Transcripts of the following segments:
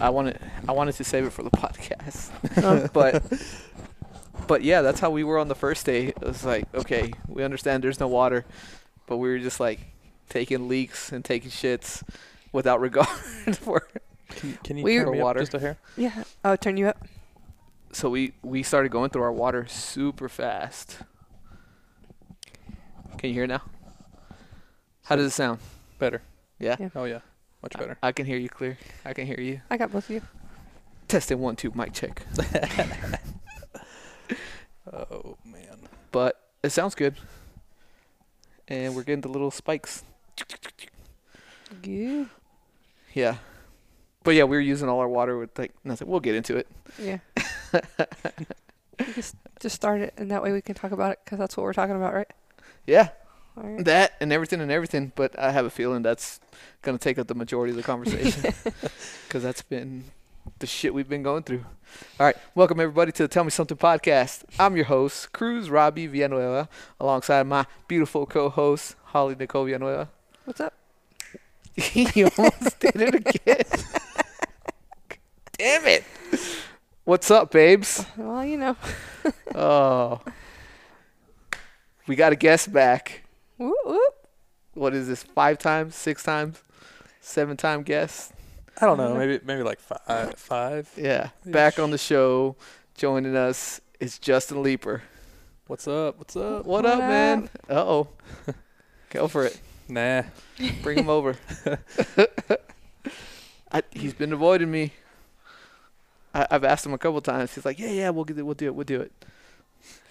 I wanted I wanted to save it for the podcast, Oh. but but yeah, that's how we were on the first day. It was like, okay, we understand there's no water, but we were just like taking leaks and taking shits without regard for. Can, can you We- turn me Water. up just a hair? Yeah. Oh, turn you up. So we we started going through our water super fast. Can you hear now? How does it sound? Better. Yeah. Yeah. Oh yeah, much better. I, I can hear you clear. I can hear you. I got both of you. Testing one two mic check. oh man. but it sounds good. And we're getting the little spikes. Good. Yeah. But yeah, we were using all our water with like nothing. We'll get into it. Yeah. just just start it, and that way we can talk about it because that's what we're talking about, right? Yeah, All right. that and everything and everything. But I have a feeling that's gonna take up the majority of the conversation because that's been the shit we've been going through. All right, welcome everybody to the Tell Me Something podcast. I'm your host, Cruz Robbie Villanueva, alongside my beautiful co-host Holly Nicole Villanueva. What's up? you almost did it again. Damn it. What's up, babes? Uh, well, you know. Oh. We got a guest back. Whoop, whoop. What is this? Five times? Six times? Seven time guest? I don't know. Maybe maybe like five. Five. Yeah. Back on the show. Joining us is Justin Leeper. What's up? What's up? What, What up, up? man? Uh oh. Go for it. Nah. Bring him over. I, he's been avoiding me. I, I've asked him a couple times. He's like, "Yeah, yeah, we'll get it. We'll do it. We'll do it."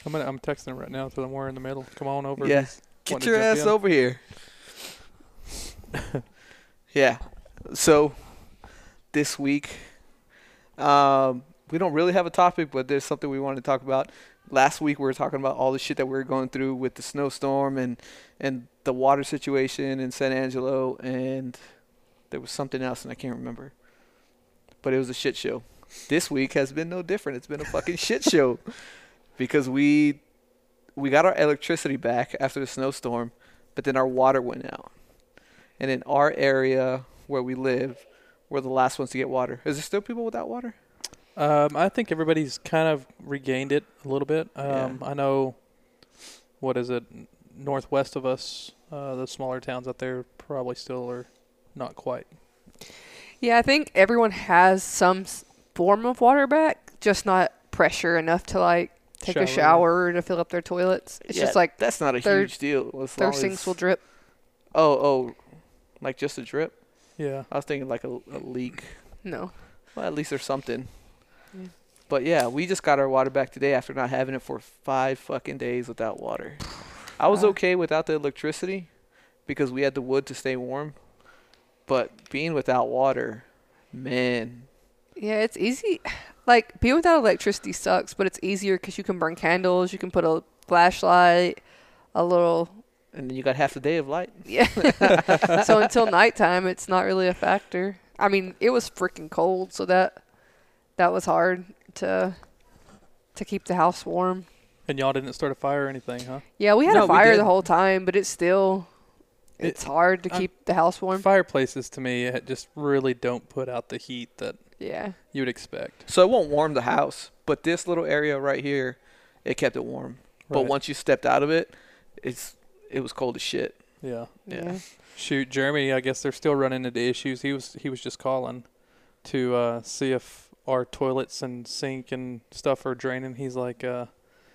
I'm gonna, I'm texting him right now because I'm wearing the middle. Come on over. Yeah. Get your ass in. over here. yeah. So this week, um, we don't really have a topic, but there's something we wanted to talk about. Last week we were talking about all the shit that we were going through with the snowstorm and and the water situation in San Angelo, and there was something else, and I can't remember. But it was a shit show. This week has been no different. It's been a fucking shit show because we we got our electricity back after the snowstorm, but then our water went out. And in our area where we live, we're the last ones to get water. Is there still people without water? Um, I think everybody's kind of regained it a little bit. Yeah. Um, I know. What is it? Northwest of us, uh, the smaller towns out there probably still are not quite. Yeah, I think everyone has some form of water back, just not pressure enough to like take a Shower. shower to fill up their toilets. It's Yeah, just like that's not a their- huge deal. as their long sinks as- will drip. Oh, oh, like just a drip. Yeah. I was thinking like a, a leak. No. Well, at least there's something. Yeah. But yeah, we just got our water back today after not having it for five fucking days without water. I was okay without the electricity because we had the wood to stay warm. But being without water, man, Yeah, it's easy. Like being without electricity sucks, but it's easier because you can burn candles. You can put a flashlight, a little and then you got half the day of light. yeah. so until nighttime, it's not really a factor. I mean, it was freaking cold, so that that was hard to to keep the house warm. And y'all didn't start a fire or anything, huh? Yeah, we had No, a fire the whole time, but it's still It- it's hard to I'm- keep the house warm. Fireplaces to me it just really don't put out the heat that Yeah. you would expect. So it won't warm the house, but this little area right here, it kept it warm. But once you stepped out of it, it's it was cold as shit. Yeah. Yeah. Shoot, Jeremy, I guess they're still running into issues. He was he was just calling to uh, see if our toilets and sink and stuff are draining. He's like, uh,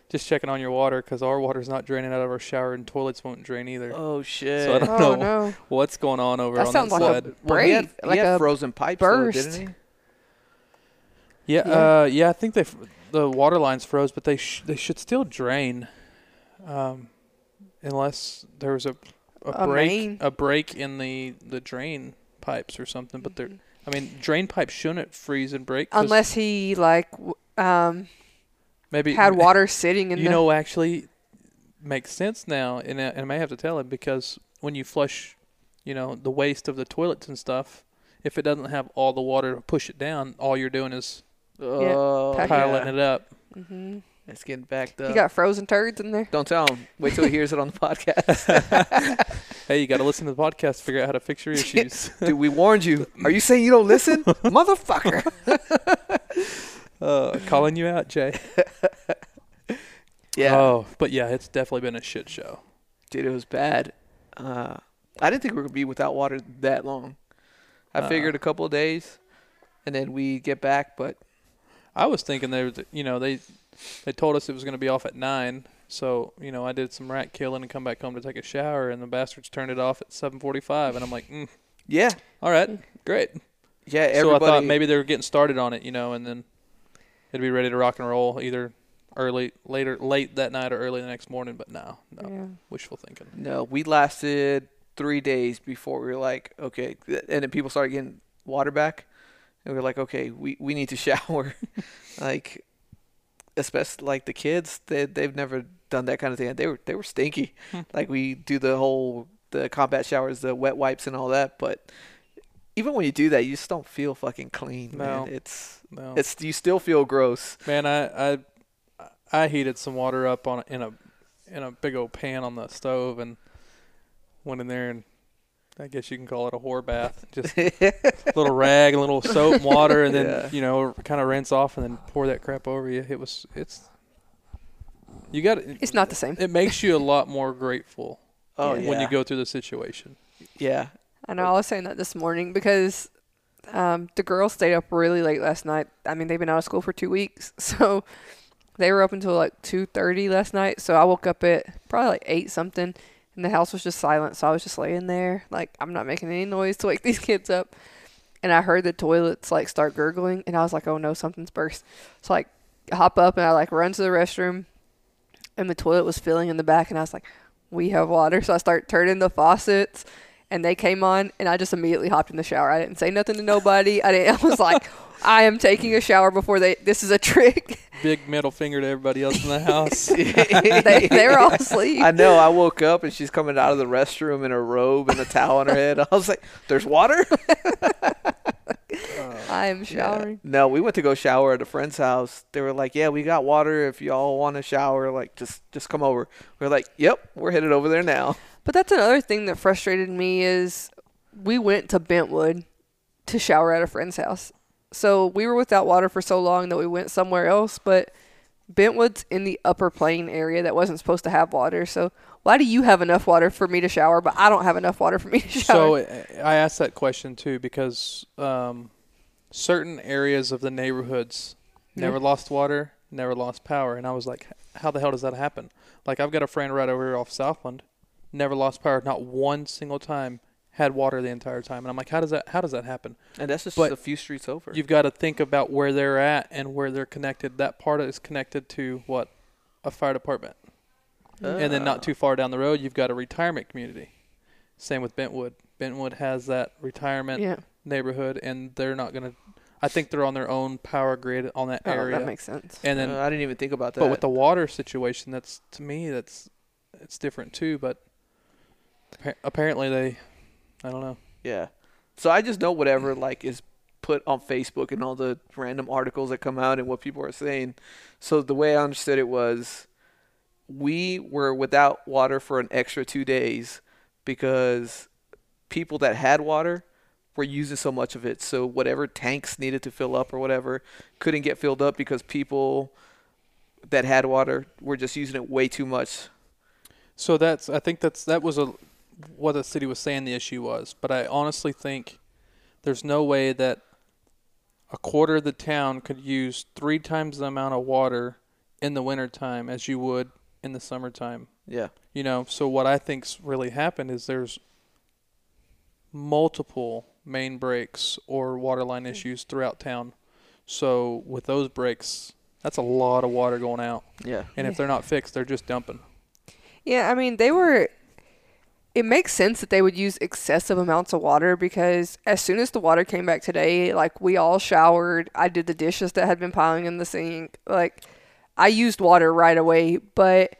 just checking on your water because our water's not draining out of our shower and toilets won't drain either. Oh shit. So I don't Oh know no. what's going on over That on sounds that like a side. Well, he had, Break, he had a frozen pipes, burst. though, didn't he? Yeah, Yeah. Uh, yeah, I think they f- the water lines froze, but they sh- they should still drain, um, unless there was a a, A break main. a break in the the drain pipes or something. But they're I mean, drain pipes shouldn't freeze and break Unless he like um maybe had water sitting in You know, actually, makes sense now, and I, and I may have to tell him because when you flush, you know, the waste of the toilets and stuff, if it doesn't have all the water to push it down, all you're doing is Oh, Pack it. piling it up. hmm It's getting backed up. You got frozen turds in there. Don't tell him. Wait till he hears it on the podcast. Hey, you got to listen to the podcast to figure out how to fix your issues. Dude, we warned you. Are you saying you don't listen, motherfucker? uh, calling you out, Jay. Yeah, Oh, but yeah, it's definitely been a shit show. dude, it was bad. Uh, I didn't think we were gonna be without water that long. I Uh-uh. figured a couple of days, and then we get back. But I was thinking they, was, you know, they they told us it was going to be off at nine. So you know, I did some rat killing and come back home to take a shower, and the bastards turned it off at seven forty-five, and I'm like, mm, yeah, all right, great. yeah, so I thought maybe they were getting started on it, you know, and then it'd be ready to rock and roll either early, later, late that night or early the next morning. But no, no, Yeah. wishful thinking. No, we lasted three days before we were like, okay, and then people started getting water back, and we were like, okay, we, we need to shower, like, especially like the kids, they they've never done that kind of thing. They were they were stinky, Hmm. like we do the whole the combat showers, the wet wipes and all that, but. Even when you do that, you just don't feel fucking clean, No. man. It's No, it's you still feel gross. man, I I I heated some water up on in a in a big old pan on the stove and went in there and I guess you can call it a whore bath. Just a little rag, a little soap and water, and then Yeah. you know kind of rinse off and then pour that crap over you. It was it's you got It, It's not the same. It makes you a lot more grateful Oh Yeah. yeah, when you go through the situation. yeah, I know. I was saying that this morning because um, the girls stayed up really late last night. I mean, they've been out of school for two weeks, so they were up until like two thirty last night. So I woke up at probably like eight something, and the house was just silent. So I was just laying there, like I'm not making any noise to wake these kids up. And I heard the toilets like start gurgling, and I was like, "Oh no, something's burst!" So like, I hop up and I like run to the restroom, and the toilet was filling in the back, and I was like, "We have water." So I start turning the faucets, and they came on, and I just immediately hopped in the shower. I didn't say nothing to nobody. I didn't. I was like, "I am taking a shower before they. This is a trick." Big middle finger to everybody else in the house. they, they were all asleep. I know. I woke up and she's coming out of the restroom in a robe and a towel on her head. I was like, "There's water." Uh, I am showering. Yeah. No, we went to go shower at a friend's house. They were like, "Yeah, we got water. If y'all want to shower, like just just come over." We are like, "Yep, we're headed over there now." But that's another thing that frustrated me is we went to Bentwood to shower at a friend's house. So we were without water for so long that we went somewhere else, but Bentwood's in the upper plain area that wasn't supposed to have water. So why do you have enough water for me to shower, but I don't have enough water for me to shower? So I asked that question too because um, certain areas of the neighborhoods never lost water, never lost power, and I was like, how the hell does that happen? Like I've got a friend right over here off Southland, never lost power, not one single time, had water the entire time, and I'm like, how does that how does that happen? And that's just But a few streets over. You've got to think about where they're at and where they're connected. That part is connected to what a fire department. and then not too far down the road, you've got a retirement community. Same with Bentwood. Bentwood has that retirement yeah, neighborhood, and they're not going to. I think they're on their own power grid on that oh, area. that makes sense. and then, Uh, I didn't even think about that. but with the water situation, that's to me that's it's different too. But appa- apparently they, I don't know. Yeah. So I just know whatever like is put on Facebook and all the random articles that come out and what people are saying. So the way I understood it was we were without water for an extra 2 days because people that had water were using so much of it. So whatever tanks needed to fill up or whatever couldn't get filled up because people that had water were just using it way too much. So that's I think that's that was a what the city was saying the issue was, but I honestly think there's no way that a quarter of the town could use three times the amount of water in the wintertime as you would in the summertime. Yeah. You know, so what I think's really happened is there's multiple main breaks or water line hmm. issues throughout town. So with those breaks, that's a lot of water going out. Yeah. And if they're not fixed, they're just dumping. Yeah, I mean, they were. It makes sense that they would use excessive amounts of water because as soon as the water came back today, like we all showered. I did the dishes that had been piling in the sink. Like I used water right away, but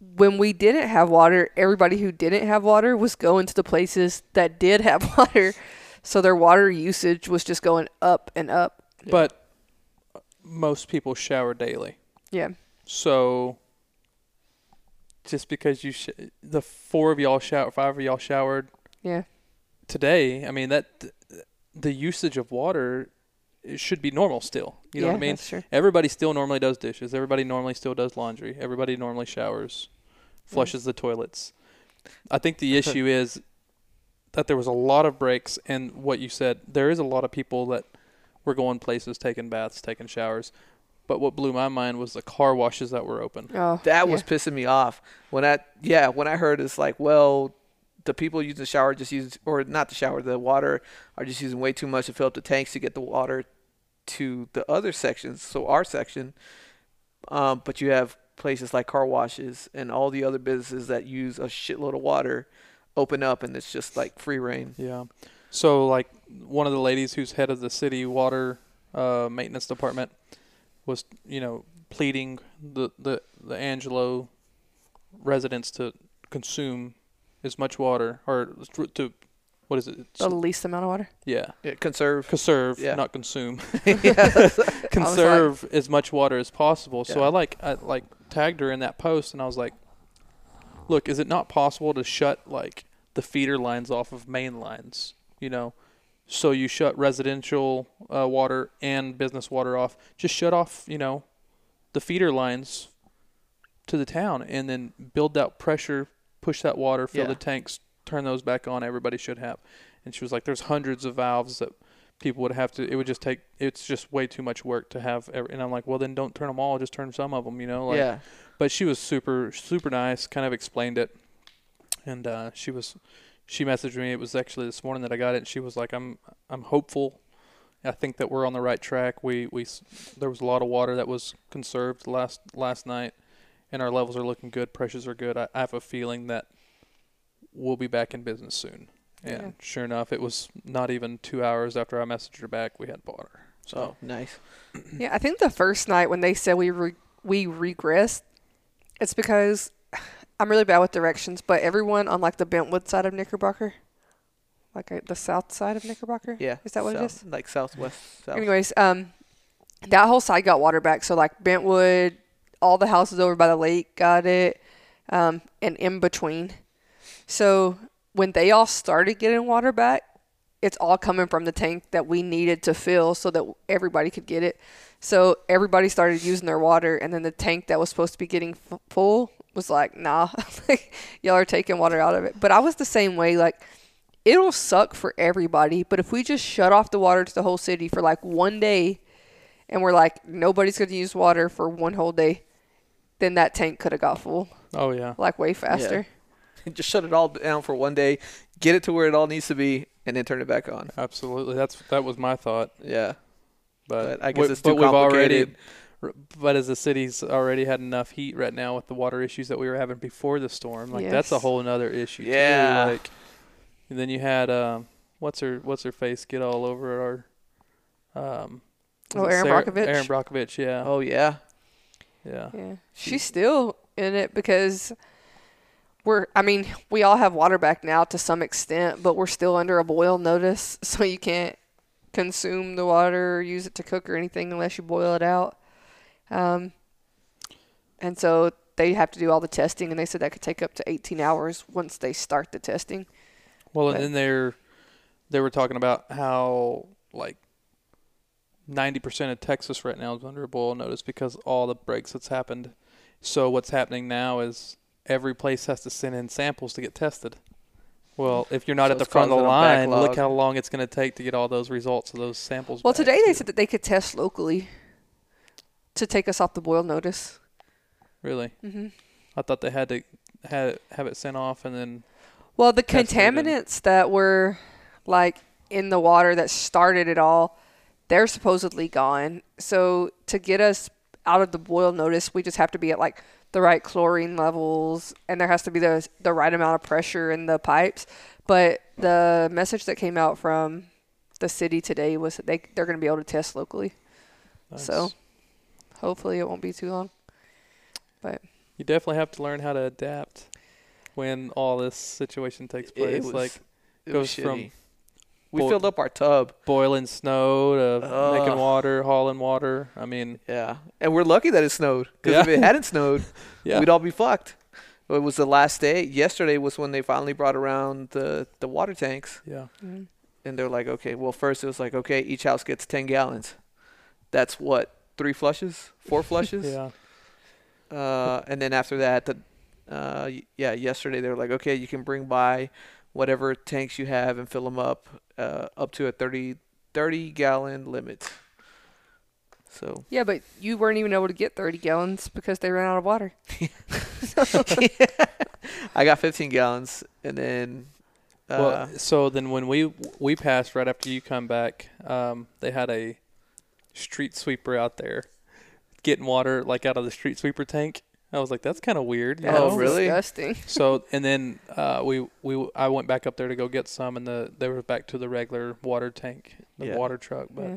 when we didn't have water, everybody who didn't have water was going to the places that did have water. So their water usage was just going up and up. But most people shower daily. Yeah. So just because you sh- the four of y'all shower, five of y'all showered Yeah. today, I mean that the usage of water should be normal still. You know yeah, what I mean? That's true. Everybody still normally does dishes. Everybody normally still does laundry. Everybody normally showers, flushes the toilets. I think the issue is that there was a lot of breaks, and what you said, there is a lot of people that were going places, taking baths, taking showers. But what blew my mind was the car washes that were open. Oh, That yeah. was pissing me off when I yeah when I heard it's like well the people using the shower just use or not the shower the water are just using way too much to fill up the tanks to get the water to the other sections so our section um, but you have places like car washes and all the other businesses that use a shitload of water open up and it's just like free reign Yeah. So like one of the ladies who's head of the city water uh, maintenance department was you know pleading the the the Angelo residents to consume as much water or to what is it? the least amount of water. yeah. yeah, conserve Conserve, Yeah. not consume. yeah, that's- Conserve as much water as possible. So I like I like tagged her in that post and I was like, Look, is it not possible to shut like the feeder lines off of main lines? You know, so you shut residential uh, water and business water off. Just shut off, you know, the feeder lines to the town, and then build that pressure, push that water, fill Yeah. the tanks, turn those back on. Everybody should have. And she was like, "There's hundreds of valves that people would have to. It would just take. It's just way too much work to have." Every, and I'm like, "Well, then don't turn them all. Just turn some of them. You know." Like, yeah but she was super super nice kind of explained it and uh, she was she messaged me. It was actually this morning that i got it and she was like i'm i'm hopeful. I think that we're on the right track. We we there was a lot of water that was conserved last last night and our levels are looking good. Pressures are good. I, I have a feeling that we'll be back in business soon. And Yeah. sure enough it was not even two hours after i messaged her back we had water. So oh nice. Yeah, I think the first night when they said we re- we regressed, it's because I'm really bad with directions, but everyone on like the Bentwood side of Knickerbocker, like uh, the south side of Knickerbocker. yeah Is that what it south- is? like southwest south Anyways, um, that whole side got water back. So like Bentwood, all the houses over by the lake got it, um, and in between. So when they all started getting water back, it's all coming from the tank that we needed to fill so that everybody could get it. So everybody started using their water, and then the tank that was supposed to be getting f- full was like, nah, like, y'all are taking water out of it. But I was the same way. Like, it'll suck for everybody, but if we just shut off the water to the whole city for like one day, and we're like, nobody's going to use water for one whole day, then that tank could have got full, oh yeah like way faster. just shut it all down for one day, get it to where it all needs to be, and then turn it back on. absolutely that's that was my thought Yeah, But, But I guess we- it's too but we've already, complicated. r- but as the city's already had enough heat right now with the water issues that we were having before the storm, like that's a whole another issue. too. Yeah. Like, and then you had um, what's her what's her face get all over our. Um, Oh, Erin Sarah- Brockovich? Erin Brockovich, yeah, Oh yeah, yeah. Yeah. She's still in it because we're, I mean, we all have water back now to some extent, but we're still under a boil notice. So you can't consume the water or use it to cook or anything unless you boil it out. Um, and so they have to do all the testing, and they said that could take up to 18 hours once they start the testing. Well, But- and then they're they were talking about how like ninety percent of Texas right now is under a boil notice because all the breaks that's happened. So what's happening now is every place has to send in samples to get tested. Well, if you're not So at the front of the line, look how long it's going to take to get all those results of those samples. Well, today they said that they could test locally to take us off the boil notice. really. hmm I thought they had to had have it sent off and then Well, the That's what it is. contaminants that were like in the water that started it all, they're supposedly gone. So to get us out of the boil notice, we just have to be at like the right chlorine levels and there has to be the the right amount of pressure in the pipes. But the message that came out from the city today was that they they're going to be able to test locally. So nice. Hopefully it won't be too long. But you definitely have to learn how to adapt when all this situation takes It place. was- like it goes was from- We Boy- filled up our tub. boiling snow to Ugh. making water, hauling water. I mean, Yeah, and we're lucky that it snowed. Because Yeah. if it hadn't snowed, yeah, we'd all be fucked. It was the last day. Yesterday was when they finally brought around the the water tanks, yeah, Mm. and they're like, okay. Well, first it was like, okay, each house gets ten gallons. That's what three flushes, four flushes. yeah. Uh, and then after that, the, uh, y- yeah, yesterday they were like, okay, you can bring by whatever tanks you have and fill them up, uh, up to a 30, 30 gallon limit. So Yeah, but you weren't even able to get 30 gallons because they ran out of water. I got 15 gallons, and then uh, well, so then when we we passed right after you come back, um, they had a street sweeper out there getting water like out of the street sweeper tank. I was like, that's kind of weird. you Oh, know? Really? Disgusting. so and then uh, we we I went back up there to go get some, and the they were back to the regular water tank, the Yeah. water truck. But Yeah.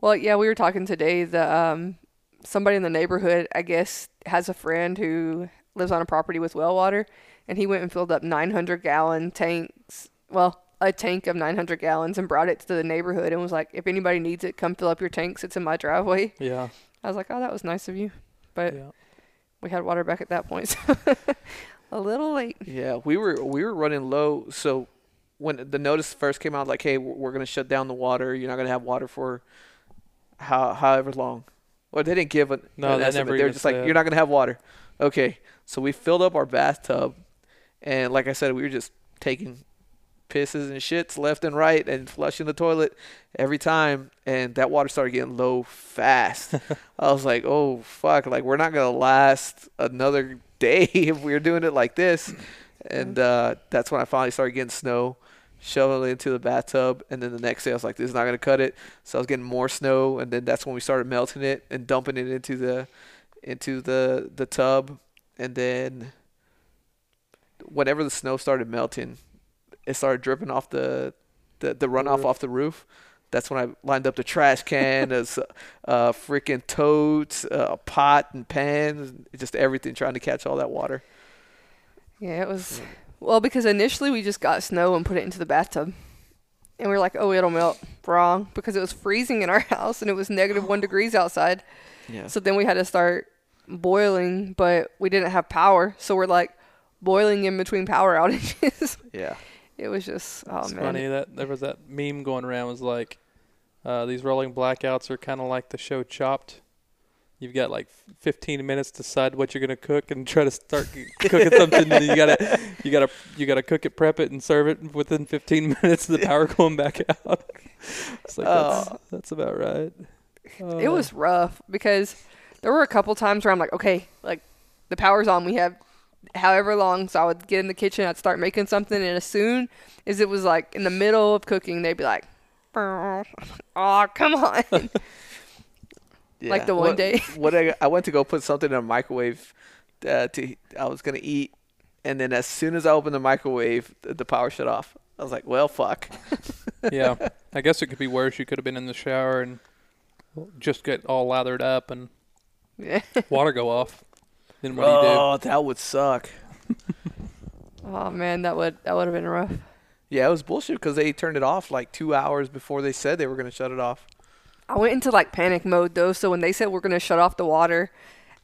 Well, yeah, we were talking today. The um, somebody in the neighborhood, I guess, has a friend who lives on a property with well water, and he went and filled up 900 gallon tanks. Well, a tank of 900 gallons, and brought it to the neighborhood, and was like, "If anybody needs it, come fill up your tanks. It's in my driveway." yeah, I was like, "Oh, that was nice of you," but yeah, we had water back at that point, so a little late. yeah, we were we were running low. So when the notice first came out, like, hey, we're, we're gonna shut down the water. You're not gonna have water for how however long. Well, they didn't give an, No, an they estimate. never They were even just like, said. you're not gonna have water. Okay, so we filled up our bathtub, and like I said, we were just taking pisses and shits left and right and flushing the toilet every time and that water started getting low fast. I was like oh fuck like we're not gonna last another day if we're doing it like this. And uh, that's when i finally started getting snow shoveling it into the bathtub and then the next day i was like this is not gonna cut it. So i was getting more snow and then that's when we started melting it and dumping it into the into the the tub. And then whenever the snow started melting it started dripping off the the, the runoff roof. off the roof. That's when I lined up the trash can, as uh, freaking totes, uh, a pot and pans, just everything, trying to catch all that water. Yeah, it was well because initially we just got snow and put it into the bathtub. And we were like, "Oh, it'll melt." Wrong, because it was freezing in our house and it was negative 1 degrees outside. Yeah. So then we had to start boiling, but we didn't have power. So we're like boiling in between power outages. Yeah. It was just oh it's man. funny that there was that meme going around was like, uh, these rolling blackouts are kind of like the show Chopped. You've got like 15 minutes to decide what you're gonna cook and try to start cooking something. And you gotta, you gotta, you gotta cook it, prep it, and serve it within 15 minutes of the power going back out. It's like that's, Oh. that's about right. It Uh, was rough because there were a couple times where I'm like, okay, like the power's on. We have however long. So I would get in the kitchen, I'd start making something, and as soon as it was like in the middle of cooking, they'd be like, oh, come on. yeah. Like the one What- day. what I, I went to go put something in a microwave uh, to I was gonna eat, and then as soon as I opened the microwave, the, the power shut off. I was like, well, fuck. yeah, I guess it could be worse. You could have been in the shower and just get all lathered up and Yeah. water go off. Then what do you do? Oh, that would suck. Oh man, that would that would have been rough. Yeah, it was bullshit because they turned it off like two hours before they said they were gonna shut it off. I went into like panic mode though. So when they said we're gonna shut off the water,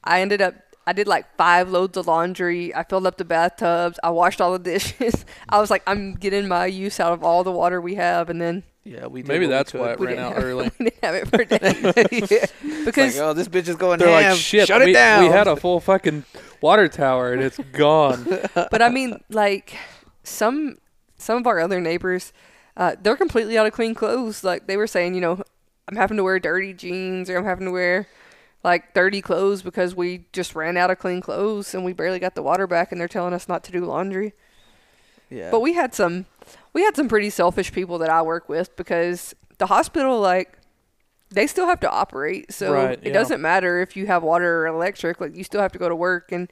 I ended up I did like five loads of laundry. I filled up the bathtubs. I washed all the dishes. I was like, I'm getting my use out of all the water we have, and then Yeah, we did Maybe what we that's why it we ran out have, early. we didn't have it for days. yeah. because like, oh, this bitch is going They're ham. like, shit, Shut we, it down. we had a full fucking water tower and it's gone. but I mean, like some some of our other neighbors, uh, they're completely out of clean clothes. Like they were saying, you know, I'm having to wear dirty jeans or I'm having to wear like dirty clothes because we just ran out of clean clothes and we barely got the water back and they're telling us not to do laundry. Yeah. But we had some we had some pretty selfish people that I work with because the hospital like they still have to operate. So Right, it yeah. doesn't matter if you have water or electric, like you still have to go to work and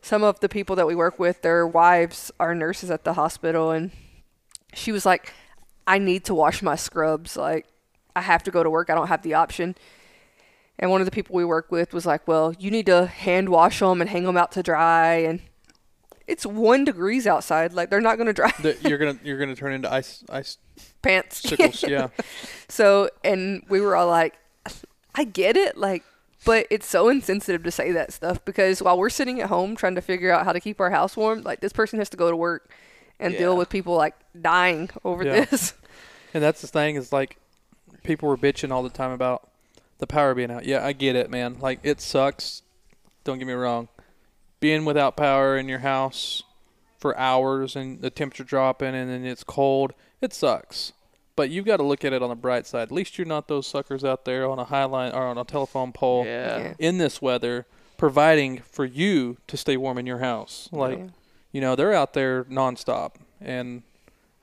some of the people that we work with, their wives are nurses at the hospital and she was like, I need to wash my scrubs. Like I have to go to work. I don't have the option. And one of the people we work with was like, "Well, you need to hand wash them and hang them out to dry." And it's one degrees outside. Like they're not gonna dry The- you're gonna you're gonna turn into ice ice pants. sickles. yeah. So, and we were all like, I get it, like, but it's so insensitive to say that stuff because while we're sitting at home trying to figure out how to keep our house warm, like this person has to go to work and Yeah. deal with people like dying over Yeah. this. And that's the thing is like people were bitching all the time about the power being out. Yeah, I get it, man. Like it sucks. Don't get me wrong. Being without power in your house for hours and the temperature dropping and then it's cold, it sucks. But you've got to look at it on the bright side. At least you're not those suckers out there on a high line or on a telephone pole Yeah. Yeah. in this weather providing for you to stay warm in your house. Like Yeah. you know, they're out there nonstop. And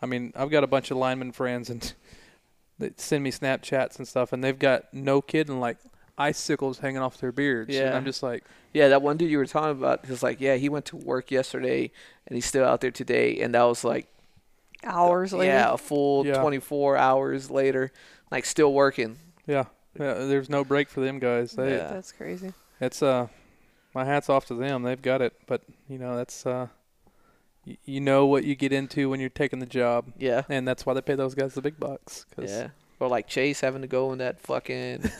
I mean, I've got a bunch of lineman friends and they send me Snapchats and stuff, and they've got no kidding like icicles hanging off their beards. And Yeah. I'm just like, Yeah, that one dude you were talking about, he was like, yeah, he went to work yesterday and he's still out there today, and that was like, hours later. yeah, a full Yeah. 24 hours later, like still working. yeah, yeah there's no break for them guys. They, Yeah. That's crazy. It's uh, my hat's off to them. They've got it. But you know, that's uh, y- you know what you get into when you're taking the job, Yeah, and that's why they pay those guys the big bucks. 'cause- yeah. Or like Chase having to go in that fucking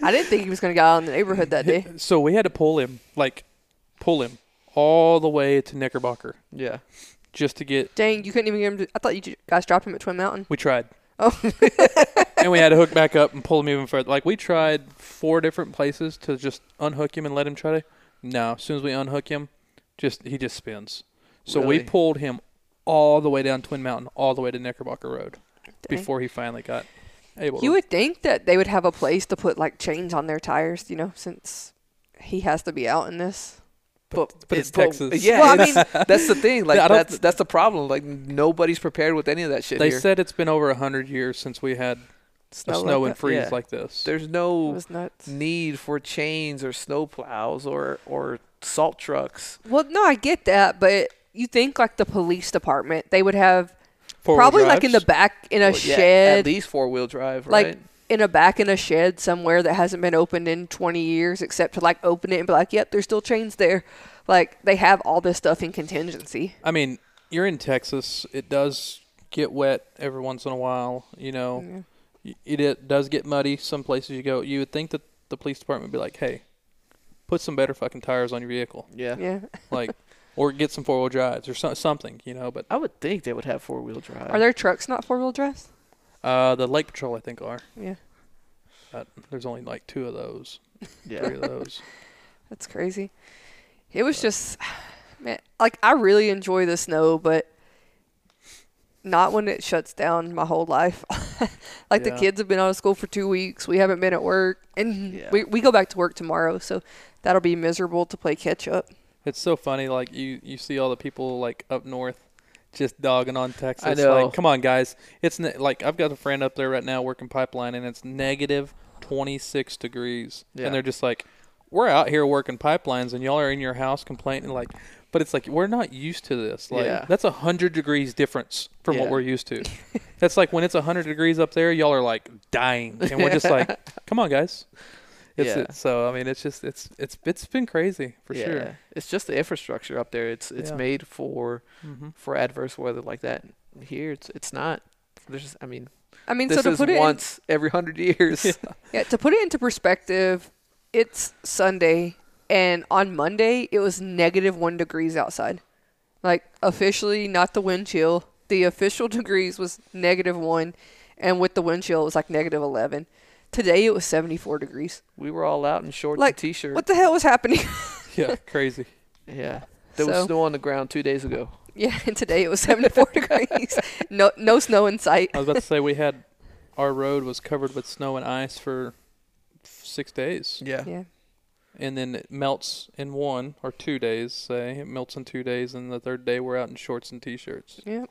I didn't think he was going to get out in the neighborhood that day. So we had to pull him, like, pull him all the way to Knickerbocker yeah. just to get. Dang, you couldn't even get him to. I thought you guys dropped him at Twin Mountain. We tried. Oh. and we had to hook back up and pull him even further. Like we tried four different places to just unhook him and let him try to. No, as soon as we unhook him, just he just spins. So we pulled him all the way down Twin Mountain, all the way to Knickerbocker Road Dang. before he finally got able. You to. would think that they would have a place to put like chains on their tires, you know, since he has to be out in this. But, but it- it's Texas. Yeah, Well, I mean, that's the thing. Like I that's that's the problem. Like nobody's prepared with any of that shit They here. said it's been over a hundred years since we had Snow, a like and that. freeze Yeah. like this. There's no need for chains or snow plows or or salt trucks. Well, no, I get that, but you think like the police department, they would have Four-wheel probably like in the back in a Well, yeah, shed, at least four wheel drive, right? like in a back in a shed somewhere that hasn't been opened in 20 years, except to like open it and be like, "Yep, there's still chains there." Like they have all this stuff in contingency. I mean, you're in Texas. It does get wet every once in a while. You know, Yeah. It, it does get muddy some places you go. You would think that the police department would be like, "Hey, put some better fucking tires on your vehicle, yeah. Yeah. like, or get some four wheel drives or so, something." You know, but I would think they would have four wheel drive. Are there trucks not four wheel drives? uh, the Lake Patrol, I think, are. Yeah. But there's only like two of those, Yeah. three of those. That's crazy. It was just, man, like I really enjoy the snow, but not when it shuts down my whole life. like the kids have been out of school for two weeks. We haven't been at work, and Yeah. we we go back to work tomorrow, so that'll be miserable to play catch up. It's so funny. Like you, you see all the people like up north, just dogging on Texas. I know. Like, come on, guys. It's ne- like I've got a friend up there right now working pipeline, and it's negative twenty six degrees, Yeah. and they're just like, we're out here working pipelines, and y'all are in your house complaining like. But it's like we're not used to this. Like Yeah. that's a hundred degrees difference from what we're used to. that's like when it's a hundred degrees up there, y'all are like dying, and we're just like, come on, guys. It's Yeah. it, so I mean it's just it's it's it's been crazy for yeah. sure. It's just the infrastructure up there. It's it's Yeah. made for hmm for adverse weather like that. Here, it's it's not. There's just, I mean, I mean, this so to is put it in, once every hundred years. Yeah. yeah, to put it into perspective, it's Sunday, and on Monday it was negative one degrees outside. Like officially, not the wind chill. The official degrees was negative one, and with the wind chill, it was like negative eleven. Today it was seventy four degrees. We were all out in shorts Like, and t-shirts. What the hell was happening? Yeah, crazy. Yeah. There was snow on the ground two days ago. yeah, and today it was seventy four degrees. No, no snow in sight. I was about to say we had our road was covered with snow and ice for six days, Yeah. Yeah, and then it melts in one or two days. Say it melts in two days, and the third day we're out in shorts and t-shirts. yeah.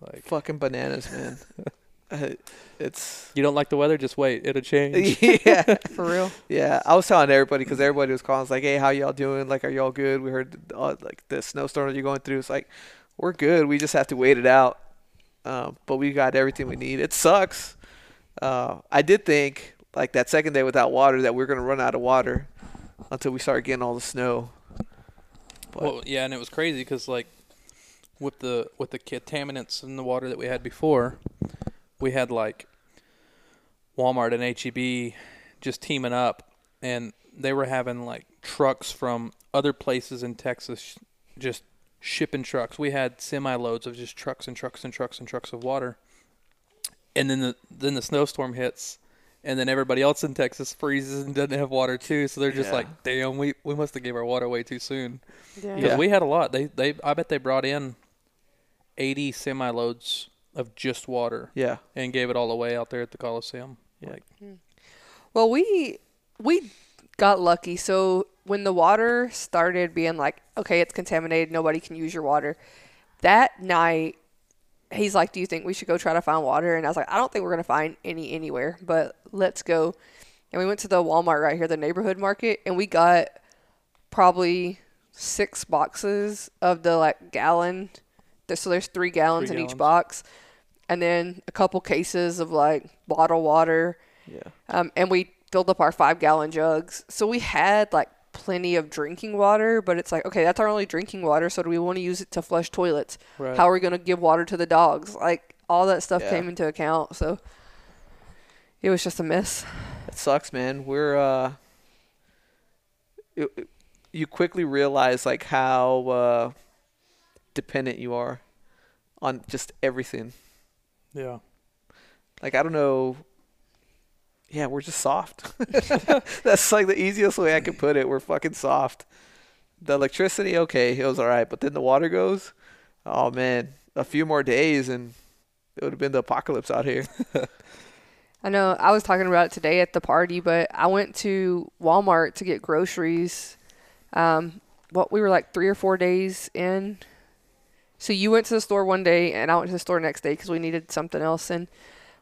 Like Fucking bananas, man. Uh, it's you don't like the weather, just wait, it'll change. yeah, For real. yeah. I was telling everybody because everybody was calling. It's like, hey, how y'all doing? Like, are y'all good? We heard uh, like the snowstorm that you're going through. It's like, we're good. We just have to wait it out. Um, but we got everything we need. It sucks. Uh, I did think like that second day without water that we are gonna run out of water until we start getting all the snow. But Well, yeah, and it was crazy because like with the with the contaminants in the water that we had before, we had like Walmart and HEB just teaming up, and they were having like trucks from other places in Texas just shipping trucks. We had semi loads of just trucks and trucks and trucks and trucks of water, and then the then the snowstorm hits. And then everybody else in Texas freezes and doesn't have water too, so they're just Yeah. like, "Damn, we, we must have gave our water away too soon." Yeah. Because Yeah. we had a lot. They they I bet they brought in eighty semi loads of just water yeah, and gave it all away out there at the Coliseum. Yeah. Like hmm. Well, we we got lucky. So when the water started being like, okay, it's contaminated, nobody can use your water. That night, he's like, "Do you think we should go try to find water?" And I was like, "I don't think we're gonna find any anywhere, but let's go." And we went to the Walmart right here, the neighborhood market, and we got probably six boxes of the like gallon. So there's three gallons Three in each box, and then a couple cases of like bottled water. yeah. Um, and we filled up our five gallon jugs. So we had like plenty of drinking water, but it's like, okay, that's our only drinking water. So do we want to use it to flush toilets? right. How are we going to give water to the dogs? Like all that stuff Yeah. came into account. So it was just a mess. It sucks, man. We're uh, it, you quickly realize like how uh, dependent you are on just everything. Yeah. Like I don't know. Yeah, we're just soft. That's like the easiest way I can put it. We're fucking soft. The electricity, okay, it was all right, but then the water goes. Oh man, a few more days and it would have been the apocalypse out here. I know I was talking about it today at the party, but I went to Walmart to get groceries. Um, what we were like three or four days in. So you went to the store one day, and I went to the store next day because we needed something else. And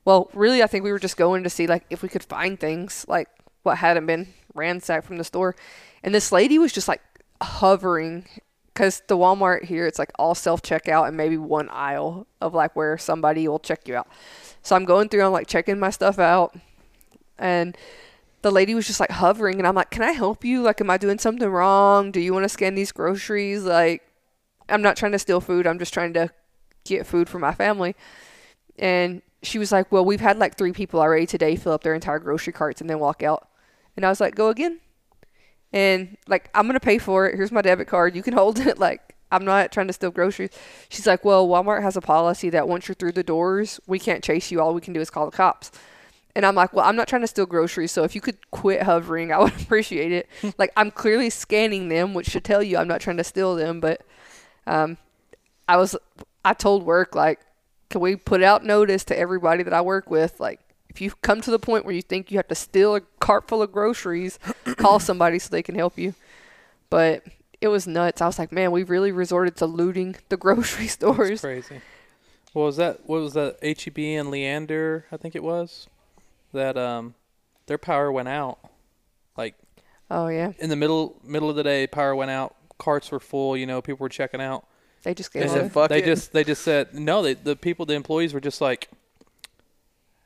well, really, I think we were just going to see like if we could find things like what hadn't been ransacked from the store. And this lady was just like hovering because the Walmart here, it's like all self checkout and maybe one aisle of like where somebody will check you out. So I'm going through, I'm like checking my stuff out, and the lady was just like hovering, and I'm like, "Can I help you? Like, am I doing something wrong? Do you want to scan these groceries? Like, I'm not trying to steal food. I'm just trying to get food for my family." And she was like, "Well, we've had like three people already today fill up their entire grocery carts and then walk out." And I was like, "Go again." And like, I'm gonna pay for it. Here's my debit card. You can hold it. Like, I'm not trying to steal groceries. She's like, well, Walmart has a policy that once you're through the doors, we can't chase you. All we can do is call the cops. And I'm like, well, I'm not trying to steal groceries. So if you could quit hovering, I would appreciate it. like, I'm clearly scanning them, which should tell you I'm not trying to steal them. But um, I was, I told work, like, can we put out notice to everybody that I work with? Like, if you come to the point where you think you have to steal a cart full of groceries, call somebody so they can help you. But it was nuts. I was like, man, we really resorted to looting the grocery stores. crazy. What was that? What was that? HEB and Leander, I think it was. That um, their power went out. Like Oh yeah, in the middle middle of the day, power went out. Carts were full. You know, people were checking out. they just gave said, "Fuck they it." just they just said no. They the people the employees were just like,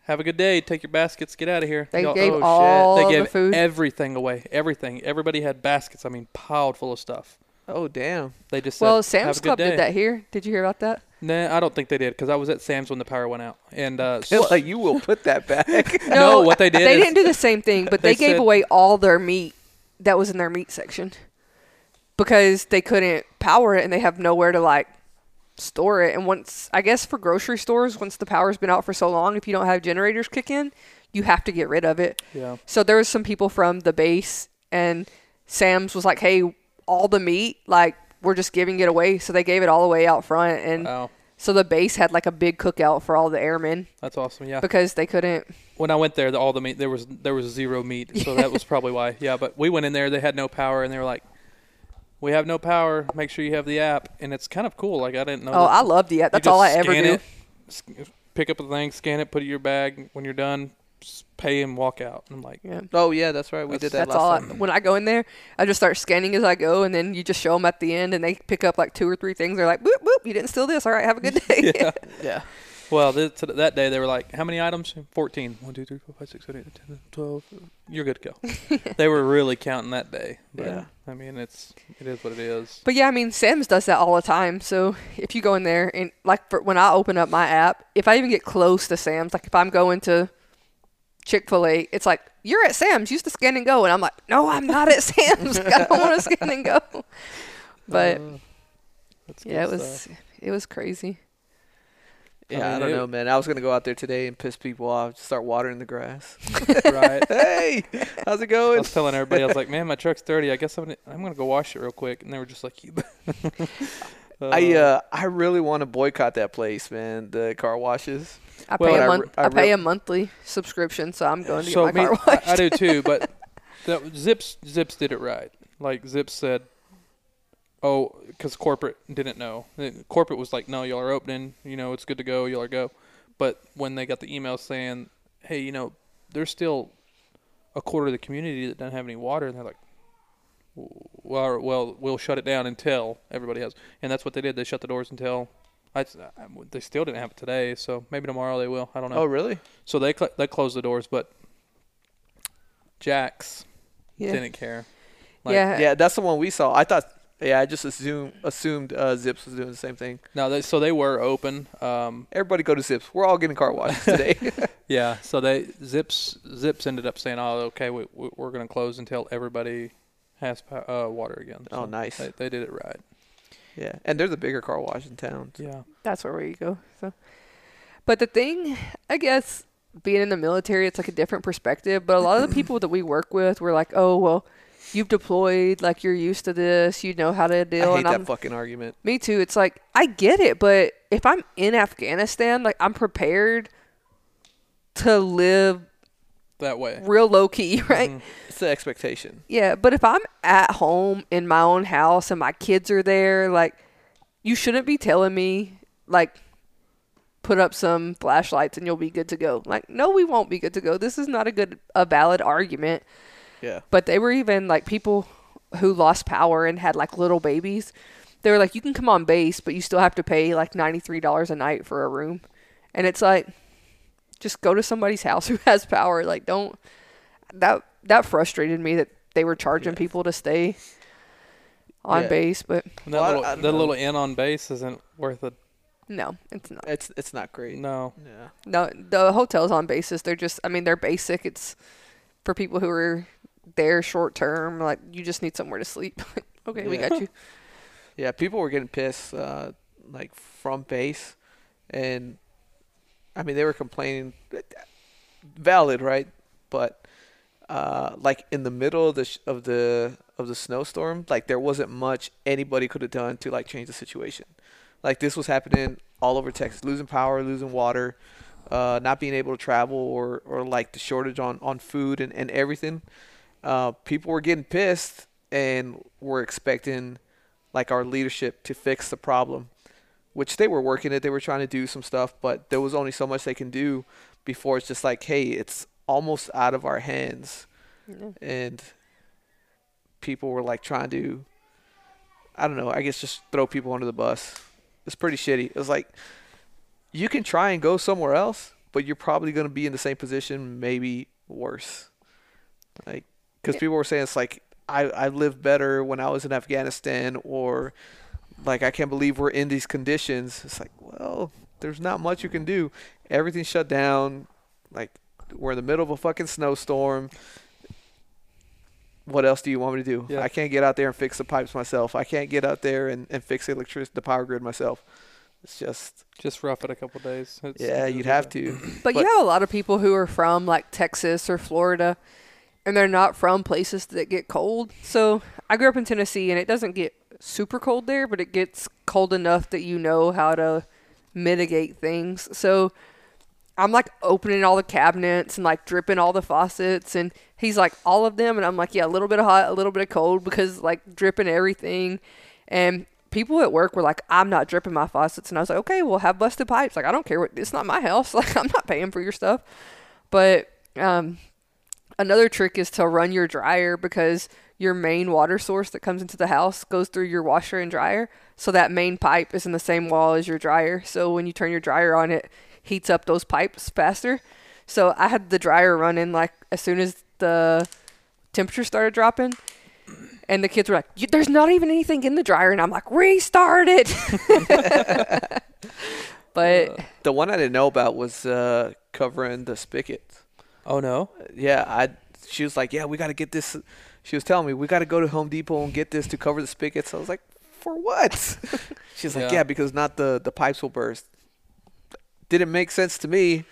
"Have a good day. Take your baskets. Get out of here." They Y'all- gave oh, shit. all they the gave food. everything away. Everything. Everybody had baskets. I mean, piled full of stuff. Oh damn. They just said, well, "Have Sam's a good Club day." did that here. Did you hear about that? Nah, I don't think they did because I was at Sam's when the power went out. And uh, It's like you will put that back. No, what they did They is- didn't do the same thing, but they, They gave said- away all their meat that was in their meat section because they couldn't power it and they have nowhere to like store it. And once, I guess for grocery stores, once the power's been out for so long, if you don't have generators kick in, you have to get rid of it. yeah, So there was some people from the base, and Sam's was like, "Hey, all the meat, like we're just giving it away." So they gave it all away out front, and wow, so the base had like a big cookout for all the airmen that's awesome. Yeah, because they couldn't. when I went there, the, all the meat there was there was zero meat, so that was probably why. Yeah, but we went in there, they had no power, and they were like, "We have no power. Make sure you have the app." And it's kind of cool. Like I didn't know. Oh, I love the app. That's all I ever scan do. It, pick up the thing, scan it, put it in your bag. When you're done, s- pay and walk out. And I'm like, Yeah. oh yeah, that's right. We did that That's all. last I, when I go in there, I just start scanning as I go, and then you just show them at the end, and they pick up like two or three things. They're like, "Boop boop, you didn't steal this. All right, have a good day." yeah, Yeah. Well, th- that day they were like, "How many items? 14. 1, 2, 3, 4, 5, 6, 7, 8, 9, 10, 12. You're good to go." they were really counting that day. But, Yeah. I mean, it's it is what it is. But yeah, I mean, Sam's does that all the time. So if you go in there and like for, when I open up my app, if I even get close to Sam's, like if I'm going to Chick Fil A, it's like you're at Sam's. Use the scan and go, and I'm like, no, I'm not at Sam's. I don't want to scan and go. But Uh, yeah, it was stuff. it was crazy. Yeah, I, mean, don't it- know, man. I was gonna go out there today and piss people off, start watering the grass. right. hey, how's it going? I going? was telling everybody, I was like, "Man, my truck's dirty. I guess I'm gonna, I'm gonna go wash it real quick." And they were just like, "You." I uh, I really want to boycott that place, man. The car washes. I Well, pay I a re- month. I I, pay re- a monthly subscription, so I'm going to so get my me, car I, washed. I do too, but that Zips Zips did it right. Like Zips said, "Oh, because corporate didn't know. Corporate was like, no, y'all are opening. You know, it's good to go. Y'all are go." But when they got the email saying, "Hey, you know, there's still a quarter of the community that doesn't have any water," and they're like. Well, well, we'll shut it down until everybody has, and that's what they did. They shut the doors until, I, I- they still didn't have it today. So maybe tomorrow they will. I don't know. Oh, really? So they cl- they closed the doors, but Jax yeah. didn't care. Like, yeah. Yeah, that's the one we saw. I thought. Yeah, I just assumed assumed uh, Zips was doing the same thing. No, they, so they were open. Um, Everybody go to Zips. We're all getting car washes today. yeah. So they Zips Zips ended up saying, "Oh, okay, we, we, we're going to close until everybody has uh, water again." Oh, nice. They, they did it right. yeah, and there's a bigger car wash in town. Yeah. that's where we go. So, but the thing, I guess, being in the military, it's like a different perspective. But a lot of the people that we work with, we're like, oh well, you've deployed, like you're used to this, you know how to deal. I hate that I'm, fucking argument. me too. It's like I get it, but if I'm in Afghanistan, like I'm prepared to live That way. real low key, right? Mhm. It's the expectation. Yeah, but if I'm at home in my own house and my kids are there, like you shouldn't be telling me like put up some flashlights and you'll be good to go. Like no, we won't be good to go. This is not a good a valid argument. Yeah. But they were even like people who lost power and had like little babies. They were like you can come on base, but you still have to pay like $93 a night for a room. And it's like just go to somebody's house who has power. Like don't that that frustrated me that they were charging Yeah. people to stay on Yeah. base, but And that Well, little I don't that little inn on base isn't worth it. no, it's not. It's it's not great. No. Yeah. No, the hotels on bases, they're just I mean, they're basic. It's for people who are there short term, like you just need somewhere to sleep. okay, we got you. Yeah, people were getting pissed, uh, like from base, and I mean they were complaining, valid, right? But uh, like in the middle of the sh- of the of the snowstorm, like there wasn't much anybody could have done to like change the situation. Like this was happening all over Texas, losing power, losing water, uh, not being able to travel, or or like the shortage on on food and and everything. Uh, people were getting pissed and were expecting like our leadership to fix the problem, which they were working it. They were trying to do some stuff, but there was only so much they can do before it's just like, hey, it's almost out of our hands, and people were like trying to, I don't know, I guess just throw people under the bus. It's pretty shitty. It was like you can try and go somewhere else, but you're probably going to be in the same position, maybe worse. Like, because people were saying it's like I I lived better when I was in Afghanistan, or like I can't believe we're in these conditions. It's like, well, there's not much you can do. Everything's shut down. Like we're in the middle of a fucking snowstorm. What else do you want me to do? Yeah. I can't get out there and fix the pipes myself. I can't get out there and, and fix the electricity, the power grid myself. It's just, Just rough it a couple days. It's, yeah, it's you'd a- have to. But, But- you have a lot of people who are from like Texas or Florida and they're not from places that get cold. So I grew up in Tennessee and it doesn't get super cold there, but it gets cold enough that you know how to mitigate things. So I'm like opening all the cabinets and like dripping all the faucets and he's like all of them and I'm like yeah a little bit of hot a little bit of cold because like dripping everything. And people at work were like I'm not dripping my faucets. And I was like okay well have busted pipes. Like I don't care what it's not my house. Like I'm not paying for your stuff. But um another trick is to run your dryer because your main water source that comes into the house goes through your washer and dryer so that main pipe is in the same wall as your dryer so when you turn your dryer on it heats up those pipes faster. So I had the dryer running like as soon as the temperature started dropping. And the kids were like, "There's not even anything in the dryer," and I'm like, "Restart it." but The one I didn't know about was uh, covering the spigots. Oh no. Yeah, I. She was like, "Yeah, we got to get this." She was telling me we got to go to Home Depot and get this to cover the spigots. I was like, "For what?" She's like, Yeah. "Yeah, because not the the pipes will burst." Didn't make sense to me,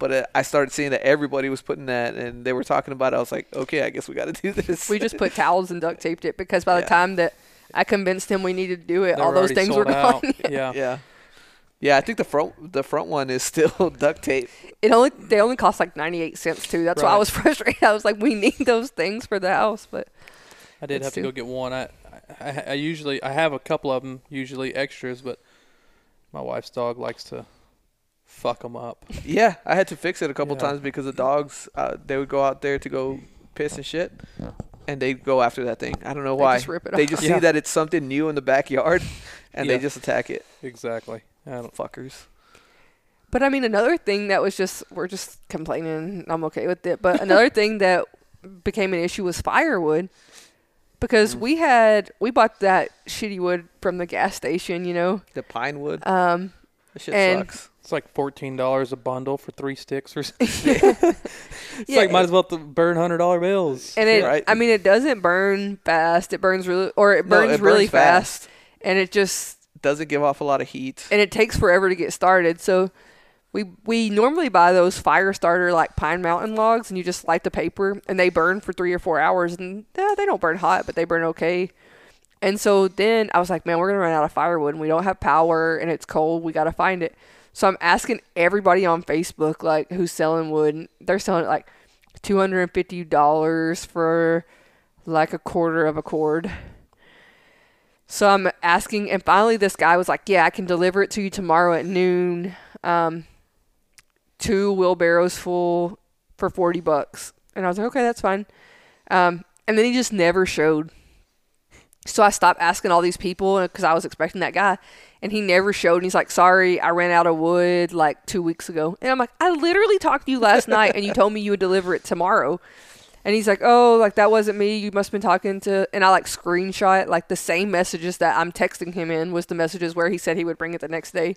but uh, I started seeing that everybody was putting that, and they were talking about. it. I was like, "Okay, I guess we got to do this." we just put towels and duct taped it because by the Yeah. time that I convinced him we needed to do it, They all those things were gone. out. yeah. yeah, yeah. I think the front the front one is still duct tape. It only they only cost like ninety eight cents too. That's why I was frustrated. I was like, we need those things for the house, but I did Let's have to go get one. I, I I usually I have a couple of them, usually extras, but my wife's dog likes to fuck them up. Yeah, I had to fix it a couple Yeah. times because the dogs uh, they would go out there to go piss and shit, and they go after that thing. I don't know They why. just rip it they off. just Yeah. see that it's something new in the backyard, and Yeah. they just attack it. Exactly. I don't, Fuckers. But I mean, another thing that was just we're just complaining. I'm okay with it. But another thing that became an issue was firewood, because Mm. we had we bought that shitty wood from the gas station, you know. The pine wood. Um, That shit and- sucks. it's like fourteen dollars a bundle for three sticks or something. It's Yeah, like might as well burn hundred dollar bills. and it, Right. I mean, it doesn't burn fast. It burns really, or it No, burns it really burns fast, and it just Doesn't give off a lot of heat. and it takes forever to get started. So we we normally buy those fire starter like Pine Mountain logs, and you just light the paper, and they burn for three or four hours, and eh, they don't burn hot, but they burn okay. And so then I was like, man, we're gonna run out of firewood, and we don't have power, and it's cold. We gotta find it. So I'm asking everybody on Facebook like who's selling wood, they're selling it like two hundred and fifty dollars for like a quarter of a cord. So I'm asking, and finally this guy was like, "Yeah, I can deliver it to you tomorrow at noon. Um, two wheelbarrows full for forty bucks." And I was like, "Okay, that's fine." Um, and then he just never showed. So I stopped asking all these people because I was expecting that guy, and he never showed. And he's like, "Sorry, I ran out of wood like two weeks ago." And I'm like, "I literally talked to you last night, and you told me you would deliver it tomorrow." And he's like, "Oh, like that wasn't me. You must have been talking to." And I like screenshot like the same messages that I'm texting him in was the messages where he said he would bring it the next day.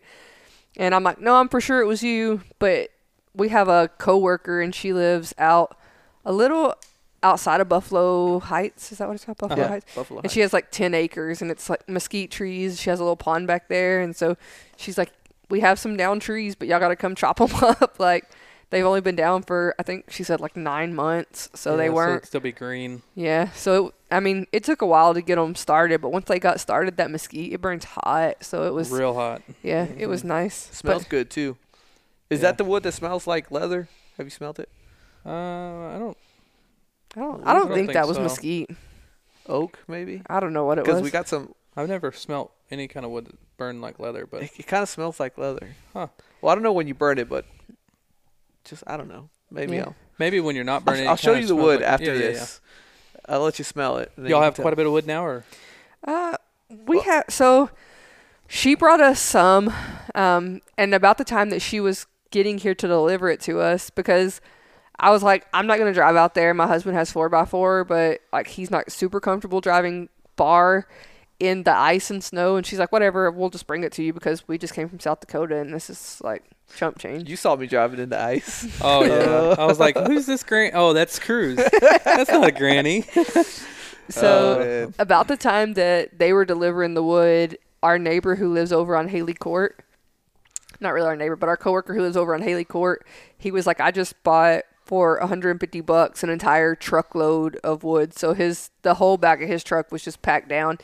And I'm like, "No, I'm for sure it was you." But we have a coworker, and she lives out a little outside of Buffalo Heights. Is that what it's called? Buffalo yeah, Heights. Buffalo. And she has like 10 acres and it's like mesquite trees. She has a little pond back there. And so she's like, we have some down trees, but y'all got to come chop them up. like they've only been down for, I think she said like nine months. So they weren't, it'd still be green. yeah. So, it, I mean, it took a while to get them started, but once they got started, that mesquite, it burns hot. So it was, real hot. yeah, it was nice. smells But good too. Is Yeah. that the wood that smells like leather? Have you smelled it? Uh, I don't. I don't, I I don't don't think, think that was mesquite. Oak maybe? I don't know what it was. Because we got some. I've never smelt any kind of wood that burned like leather, but It, it kind of smells like leather. Huh. Well, I don't know when you burn it, but just I don't know. Maybe Yeah. I'll. maybe when you're not I'll, burning, I'll show you the wood like- after yeah, yeah, yeah. this. I'll let you smell it. Y'all you have quite a bit of wood now, or Uh, we had so she brought us some, um, and about the time that she was getting here to deliver it to us, because I was like, I'm not gonna drive out there. My husband has four by four, but like he's not super comfortable driving bar in the ice and snow. And she's like, whatever, we'll just bring it to you because we just came from South Dakota and this is like chump change. You saw me driving in the ice. oh yeah, uh, I was like, who's this gran? Oh, that's Cruz. that's not a granny. So Oh, uh, about the time that they were delivering the wood, our neighbor who lives over on Haley Court, not really our neighbor, but our coworker who lives over on Haley Court, he was like, I just bought for 150 bucks an entire truckload of wood. So his the whole back of his truck was just packed down.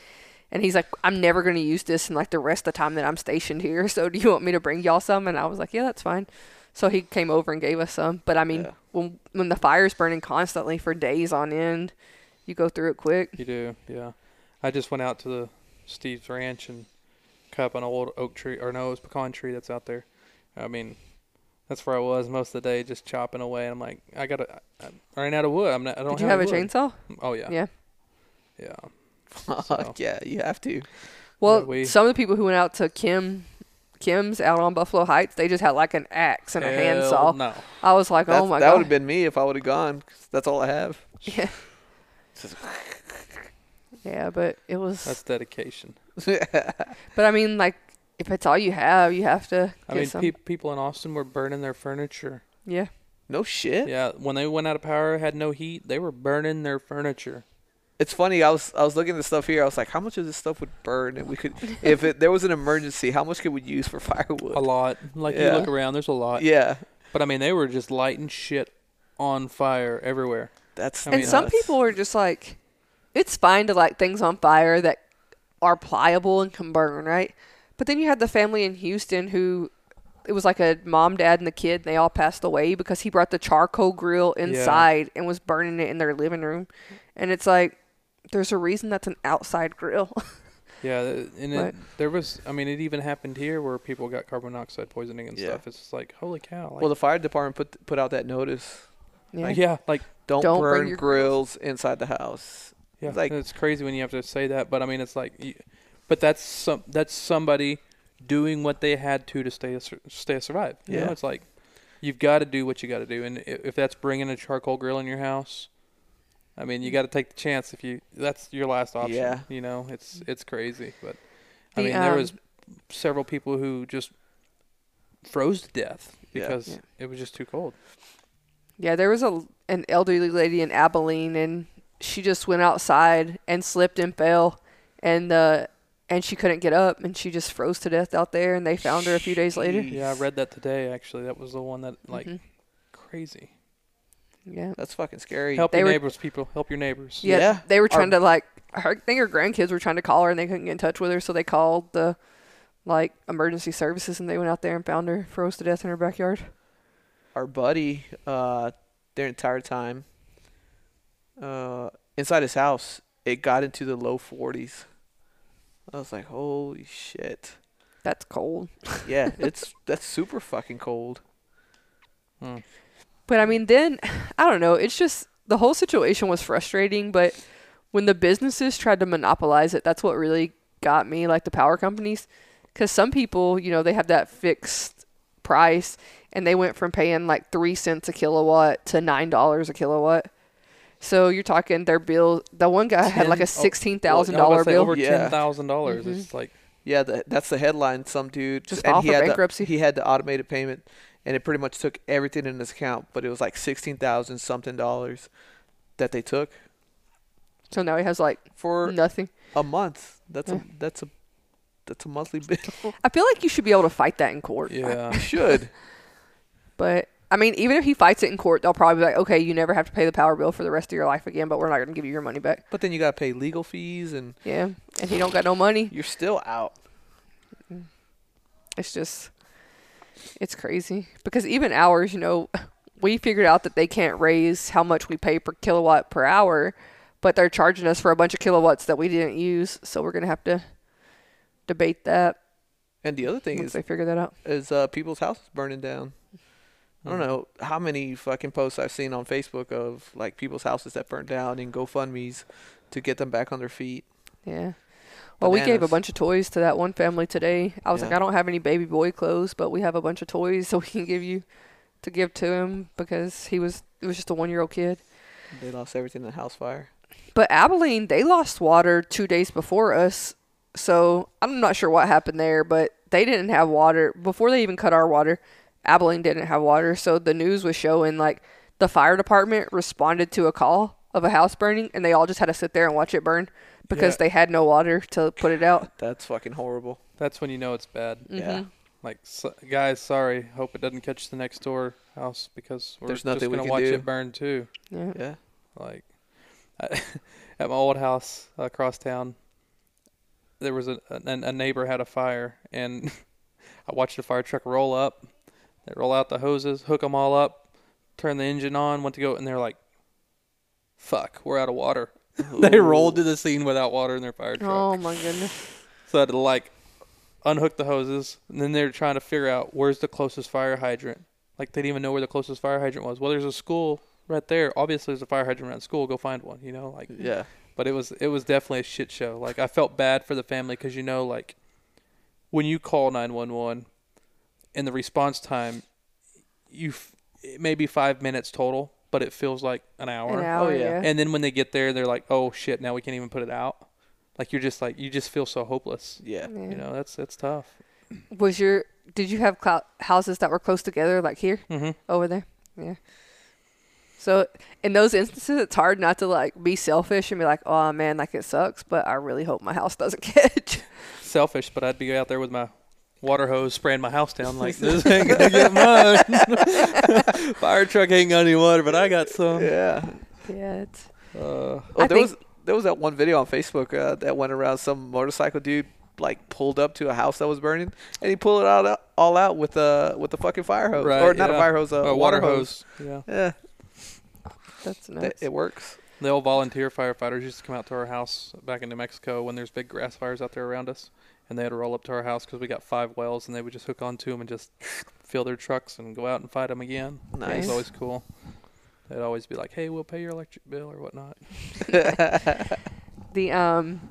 And he's like, I'm never going to use this in like the rest of the time that I'm stationed here. So do you want me to bring y'all some? And I was like, yeah, that's fine. So he came over and gave us some. But I mean, Yeah. when when the fire's burning constantly for days on end, you go through it quick. You do, yeah. I just went out to the Steve's Ranch and cut up an old oak tree, or no, it was pecan tree that's out there. I mean, that's where I was most of the day, just chopping away. And I'm like, I gotta, I, I ran out of wood. I'm not. I don't Did you have a wood. chainsaw? Oh yeah, Yeah. yeah. Fuck yeah, you have to. Well, we- some of the people who went out to Kim, Kim's out on Buffalo Heights, they just had like an axe and a handsaw. No. I was like, That's- oh my god. that would have been me if I would have gone. 'cause that's all I have. yeah. yeah, but it was. That's dedication. but I mean, like, if it's all you have, you have to. I mean, some. pe- people in Austin were burning their furniture. yeah. no shit. Yeah, when they went out of power, had no heat, they were burning their furniture. It's funny. I was I was looking at the stuff here. I was like, how much of this stuff would burn? And we could, if it, there was an emergency, how much could we use for firewood? A lot. Like Yeah. you look around, there's a lot. Yeah, But I mean, they were just lighting shit on fire everywhere. that's. I and mean, some nuts. people are just like, it's fine to light things on fire that are pliable and can burn, right? But then you had the family in Houston who it was like a mom, dad, and the kid, and they all passed away because he brought the charcoal grill inside and was burning it in their living room. And it's like, there's a reason that's an outside grill. Yeah, th- and Right. it, there was. I mean, it even happened here where people got carbon monoxide poisoning and Yeah. stuff. It's just like, holy cow! Like, well, the fire department put put out that notice. yeah. yeah, like Don't, Don't burn your grills inside the house. Yeah, Like- it's crazy when you have to say that, but I mean, it's like, you, but that's some that's somebody doing what they had to to stay sur- stay survive. You Yeah. know, it's like you've got to do what you got to do, and if that's bringing a charcoal grill in your house, I mean, you got to take the chance. If you that's your last option. Yeah. you know, it's it's crazy, but I The, mean, there um, was several people who just froze to death because Yeah. it was just too cold. Yeah, there was a an elderly lady in Abilene, and she just went outside and slipped and fell, and uh, and she couldn't get up, and she just froze to death out there, and they found her a few days later. Yeah, I read that today. Actually, that was the one that like Mhm. crazy. Yeah. That's fucking scary. Help They your were- neighbors, people. Help your neighbors. yeah, Yeah. They were Our- trying to like, her, I think her grandkids were trying to call her, and they couldn't get in touch with her, so they called the like emergency services, and they went out there and found her froze to death in her backyard. Our buddy, uh, their entire time, uh, inside his house, it got into the low 40s. I was like, holy shit. That's cold. Yeah, it's that's super fucking cold. Hmm. But I mean, then I don't know. It's just the whole situation was frustrating. But when the businesses tried to monopolize it, that's what really got me. Like the power companies, because some people, you know, they have that fixed price, and they went from paying like three cents a kilowatt to nine dollars a kilowatt. So you're talking their bill. The one guy had like a oh, sixteen Well, thousand I was dollar about to say, bill. Over Yeah. ten thousand dollars. It's mm-hmm. like Yeah, the, that's the headline. Some dude Just and filed he had bankruptcy. The, he had the automated payment, and it pretty much took everything in his account. But it was like sixteen thousand something dollars that they took So now he has like for nothing. a month. That's Yeah. a that's a that's a monthly bill. I feel like you should be able to fight that in court. yeah. You should. But I mean, even if he fights it in court, they'll probably be like, okay, you never have to pay the power bill for the rest of your life again, but we're not going to give you your money back. But then you gotta pay legal fees, and Yeah, and he don't got no money. you're still out. It's just, it's crazy because even ours, you know, we figured out that they can't raise how much we pay per kilowatt per hour, but they're charging us for a bunch of kilowatts that we didn't use. So we're gonna have to debate that And the other thing once is, they figure that out. is uh, people's houses burning down. I don't know how many fucking posts I've seen on Facebook of like people's houses that burned down and GoFundmes to get them back on their feet. Yeah. Well, we gave a bunch of toys to that one family today. I was like, I don't have any baby boy clothes, but we have a bunch of toys so we can give you to give to him because he was it was just a one year old kid. They lost everything in the house fire. But Abilene, they lost water two days before us, so I'm not sure what happened there, but they didn't have water before they even cut our water. Abilene didn't have water, so the news was showing like the fire department responded to a call of a house burning, and they all just had to sit there and watch it burn because Yeah. they had no water to put it out. That's fucking horrible. That's when you know it's bad. Yeah. Mhm. Like, so, guys, sorry. Hope it doesn't catch the next door house because we're There's just nothing we gonna can watch do. it burn too. Yeah. Yeah. Like, I, at my old house across town, there was a, a a neighbor had a fire, and I watched the fire truck roll up. They roll out the hoses, hook them all up, turn the engine on, went to go, and they're like, "Fuck, we're out of water." they rolled to the scene without water in their fire truck. Oh my goodness. So I had to like unhook the hoses, and then they're trying to figure out where's the closest fire hydrant. Like they didn't even know where the closest fire hydrant was. Well, there's a school right there. Obviously, there's a fire hydrant around school. Go find one. You know, like. Yeah. But it was it was definitely a shit show. Like I felt bad for the family because you know like when you call nine one one, and the response time, you f- it may be five minutes total, but it feels like an hour. An hour, yeah. yeah. And then when they get there, they're like, "Oh shit! Now we can't even put it out." Like you're just like you just feel so hopeless. Yeah. Yeah. You know, that's that's tough. Was your did you have clou- houses that were close together like here Mm-hmm. over there? Yeah. So in those instances, it's hard not to like be selfish and be like, "Oh man, like it sucks," but I really hope my house doesn't catch. Selfish, but I'd be out there with my water hose spraying my house down like this ain't gonna get mine. Fire truck ain't got any water, but I got some. Yeah. yeah, it's Uh, Oh, I there was there was that one video on Facebook uh, that went around. Some motorcycle dude like pulled up to a house that was burning, and he pulled it out all out with a with a fucking fire hose, Right, or not a fire hose, a, a water, hose. Yeah. Yeah, that's th- nuts. it works. The old volunteer firefighters used to come out to our house back in New Mexico when there's big grass fires out there around us, and they had to roll up to our house because we got five wells, and they would just hook onto them and just fill their trucks and go out and fight them again. It Nice. was always cool. They'd always be like, "Hey, we'll pay your electric bill or whatnot." the um,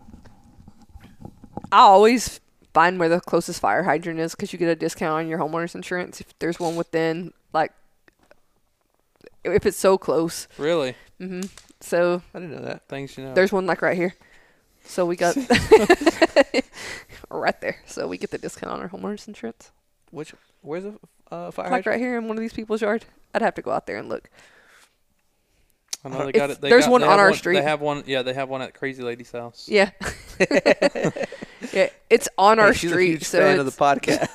I always find where the closest fire hydrant is because you get a discount on your homeowner's insurance if there's one within like if it's so close. Really, hmm So I didn't know that. things you know. There's one like right here. So we got right there. So we get the discount on our homeowners insurance. Which where's the uh, fire Like hydrant? right here in one of these people's yard. I'd have to go out there and look. I know they It's- got it. They there's got- one they on our street. They have one. Yeah, they have one at Crazy Lady's house. Yeah. yeah, it's on Hey, our she's street. a huge so fan of the podcast.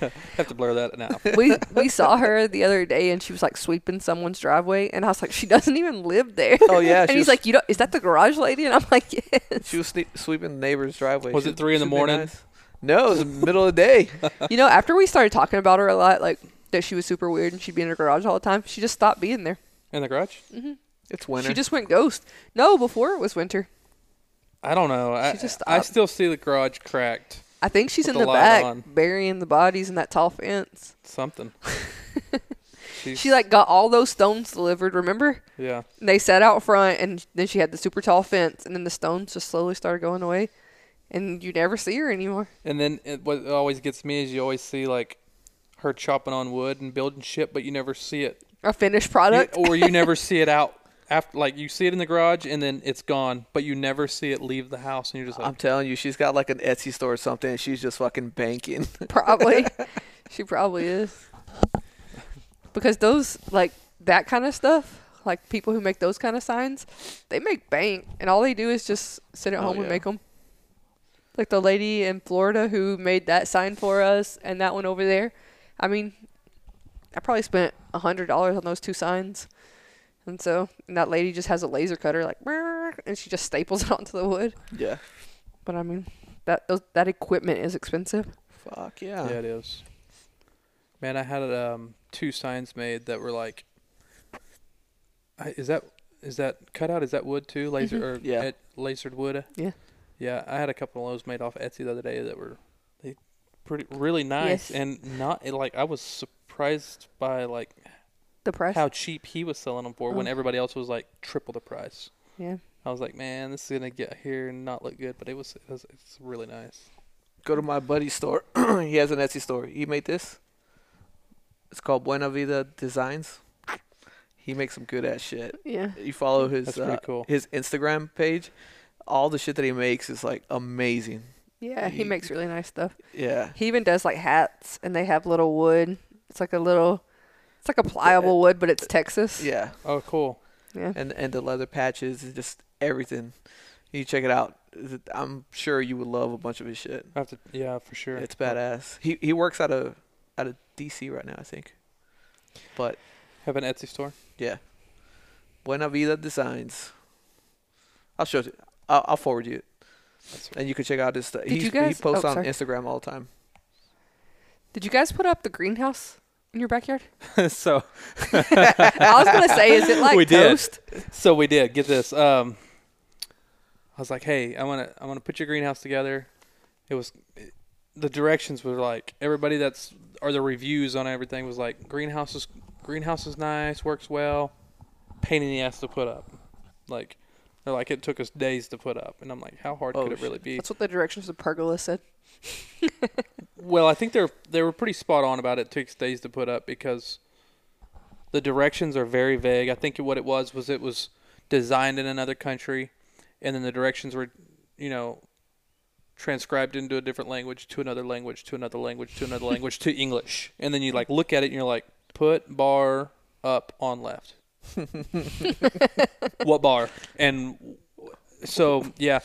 Have to blur that out. we we saw her the other day and she was like sweeping someone's driveway and I was like, she doesn't even live there. Oh, yeah, and he's was- like, you don't, is that the garage lady? And I'm like, yes. she was sne- sweeping the neighbor's driveway. Was She- it three in the morning? nice. No, it was the middle of the day. you know, after we started talking about her a lot, like that she was super weird and she'd be in her garage all the time, she just stopped being there. In the garage? Mm-hmm. It's winter. She just went ghost. No, before it was winter. I don't know. I, just I stopped. still see the garage cracked. I think she's in the the, back on. burying the bodies in that tall fence. Something. She like got all those stones delivered, remember? yeah. And they sat out front and then she had the super tall fence and then the stones just slowly started going away. And you never see her anymore. And then it, what always gets me is you always see like her chopping on wood and building shit, but you never see it, A finished You- product. or you never see it out after. Like you see it in the garage and then it's gone, but you never see it leave the house, and you're just like, I'm telling you, she's got like an Etsy store or something, and she's just fucking banking. Probably. she probably is. Because those like that kind of stuff, like people who make those kind of signs, they make bank, and all they do is just sit at Oh, home and make them. Like the lady in Florida who made that sign for us, and that one over there. I mean, I probably spent a hundred dollars on those two signs, and so and that lady just has a laser cutter, like, and she just staples it onto the wood. yeah. But I mean, that that equipment is expensive. Fuck yeah. yeah, it is. Man, I had um, two signs made that were like, I, is that is that cutout? Is that wood too? Laser or Yeah. et- lasered wood? Yeah. Yeah, I had a couple of those made off Etsy the other day that were they pretty really nice Yes. and not like I was surprised by like The price. how cheap he was selling them for when Oh. everybody else was like triple the price. Yeah. I was like, man, this is gonna get here and not look good, but it was, it was it's really nice. Go to my buddy's store. he has an Etsy store. He made this. It's called Buena Vida Designs. He makes some good ass shit. Yeah. You follow his That's pretty uh, cool. his Instagram page. All the shit that he makes is like amazing. Yeah, he He- makes really nice stuff. Yeah. He even does like hats and they have little wood. It's like a little it's like a pliable wood, but it's Texas. Yeah. Oh, cool. Yeah. And and the leather patches and just everything. You check it out. I'm sure you would love a bunch of his shit. I have to, yeah, for sure. It's badass. He he works out of out of DC right now, I think. But Have an Etsy store. yeah, Buena Vida Designs. I'll show it. I'll, I'll forward you it, That's and you can check out his stuff. Did He you guys- he posts oh, on. Instagram all the time. Did you guys put up the greenhouse in your backyard? so I was gonna say, is it like We did. so we did get this. Um, I was like, hey, I want to I want to put your greenhouse together. It was the directions were like everybody that's or the reviews on everything was like greenhouse is greenhouse is nice, works well, pain in the ass to put up. Like They're like, it took us days to put up, and I'm like, how hard Oh, could it really shit. be? That's what the directions of pergola said. Well, I think they're they were pretty spot on about it. Takes days to put up because the directions are very vague. I think what it was was it was designed in another country, and then the directions were, you know, transcribed into a different language to another language to another language to another language to English, and then you like look at it and you're like, put bar up on left. what bar? And so yeah,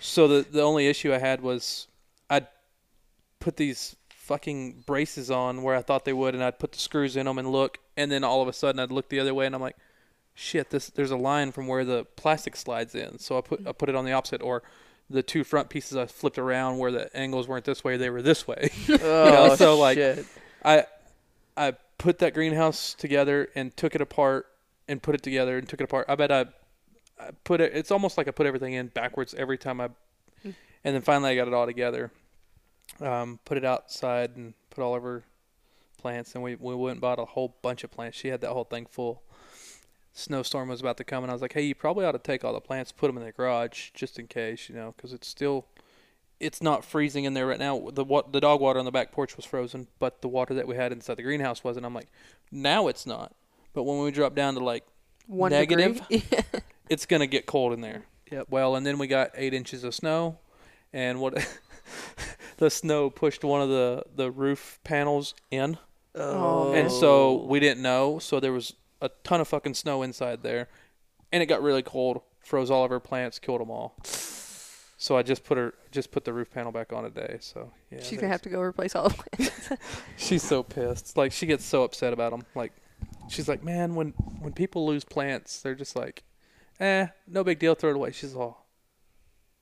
so the the only issue I had was put these fucking braces on where I thought they would, and I'd put the screws in them and look, and then all of a sudden I'd look the other way, and I'm like, shit, this there's a line from where the plastic slides in, so I put I put it on the opposite, or the two front pieces I flipped around where the angles weren't this way, they were this way. Oh, so, like, shit. I I put that greenhouse together and took it apart and put it together and took it apart. I bet I, I put it. It's almost like I put everything in backwards every time I, Mm. and then finally I got it all together. Um, put it outside and put all of her plants, and we we went and bought a whole bunch of plants. She had that whole thing full. Snowstorm was about to come, and I was like, "Hey, you probably ought to take all the plants, put them in the garage, just in case, you know, because it's still." It's not freezing in there right now. The wa- the dog water on the back porch was frozen, but the water that we had inside the greenhouse wasn't. I'm like, now it's not. But when we drop down to like One Negative? it's gonna get cold in there. Yep. Well, and then we got eight inches of snow, and what the snow pushed one of the the roof panels in, Oh. and so we didn't know. So there was a ton of fucking snow inside there, and it got really cold. Froze all of her plants, killed them all. So I just put her just put the roof panel back on today. So yeah, She's gonna have to go replace all the plants. She's so pissed. Like she gets so upset about them. Like she's like, man, when when people lose plants, they're just like, eh, no big deal, throw it away. She's all,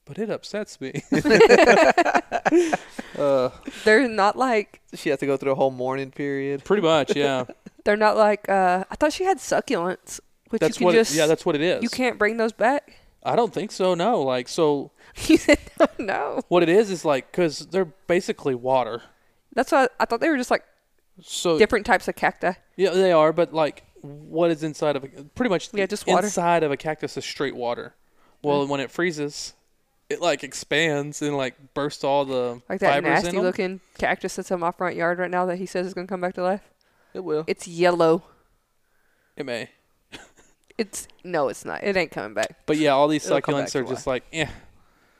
but it upsets me. uh, They're not like She has to go through a whole mourning period. pretty much, yeah. they're not like. Uh, I thought she had succulents, which That's you can what. just. it, yeah, that's what it is. you can't bring those back. I don't think so. No, like so. you said no, no. What it is is like because they're basically water. That's why I thought they were just like So different types of cacti. yeah, they are. But like, what is inside of a pretty much Yeah, just water. inside of a cactus is straight water. Well, when it freezes, it like expands and like bursts all the Like that nasty looking cactus that's in my front yard right now that he says is gonna come back to life. It will. It's yellow. It may, It's no, it's not. It ain't coming back. but yeah, all these It'll succulents are just like, yeah.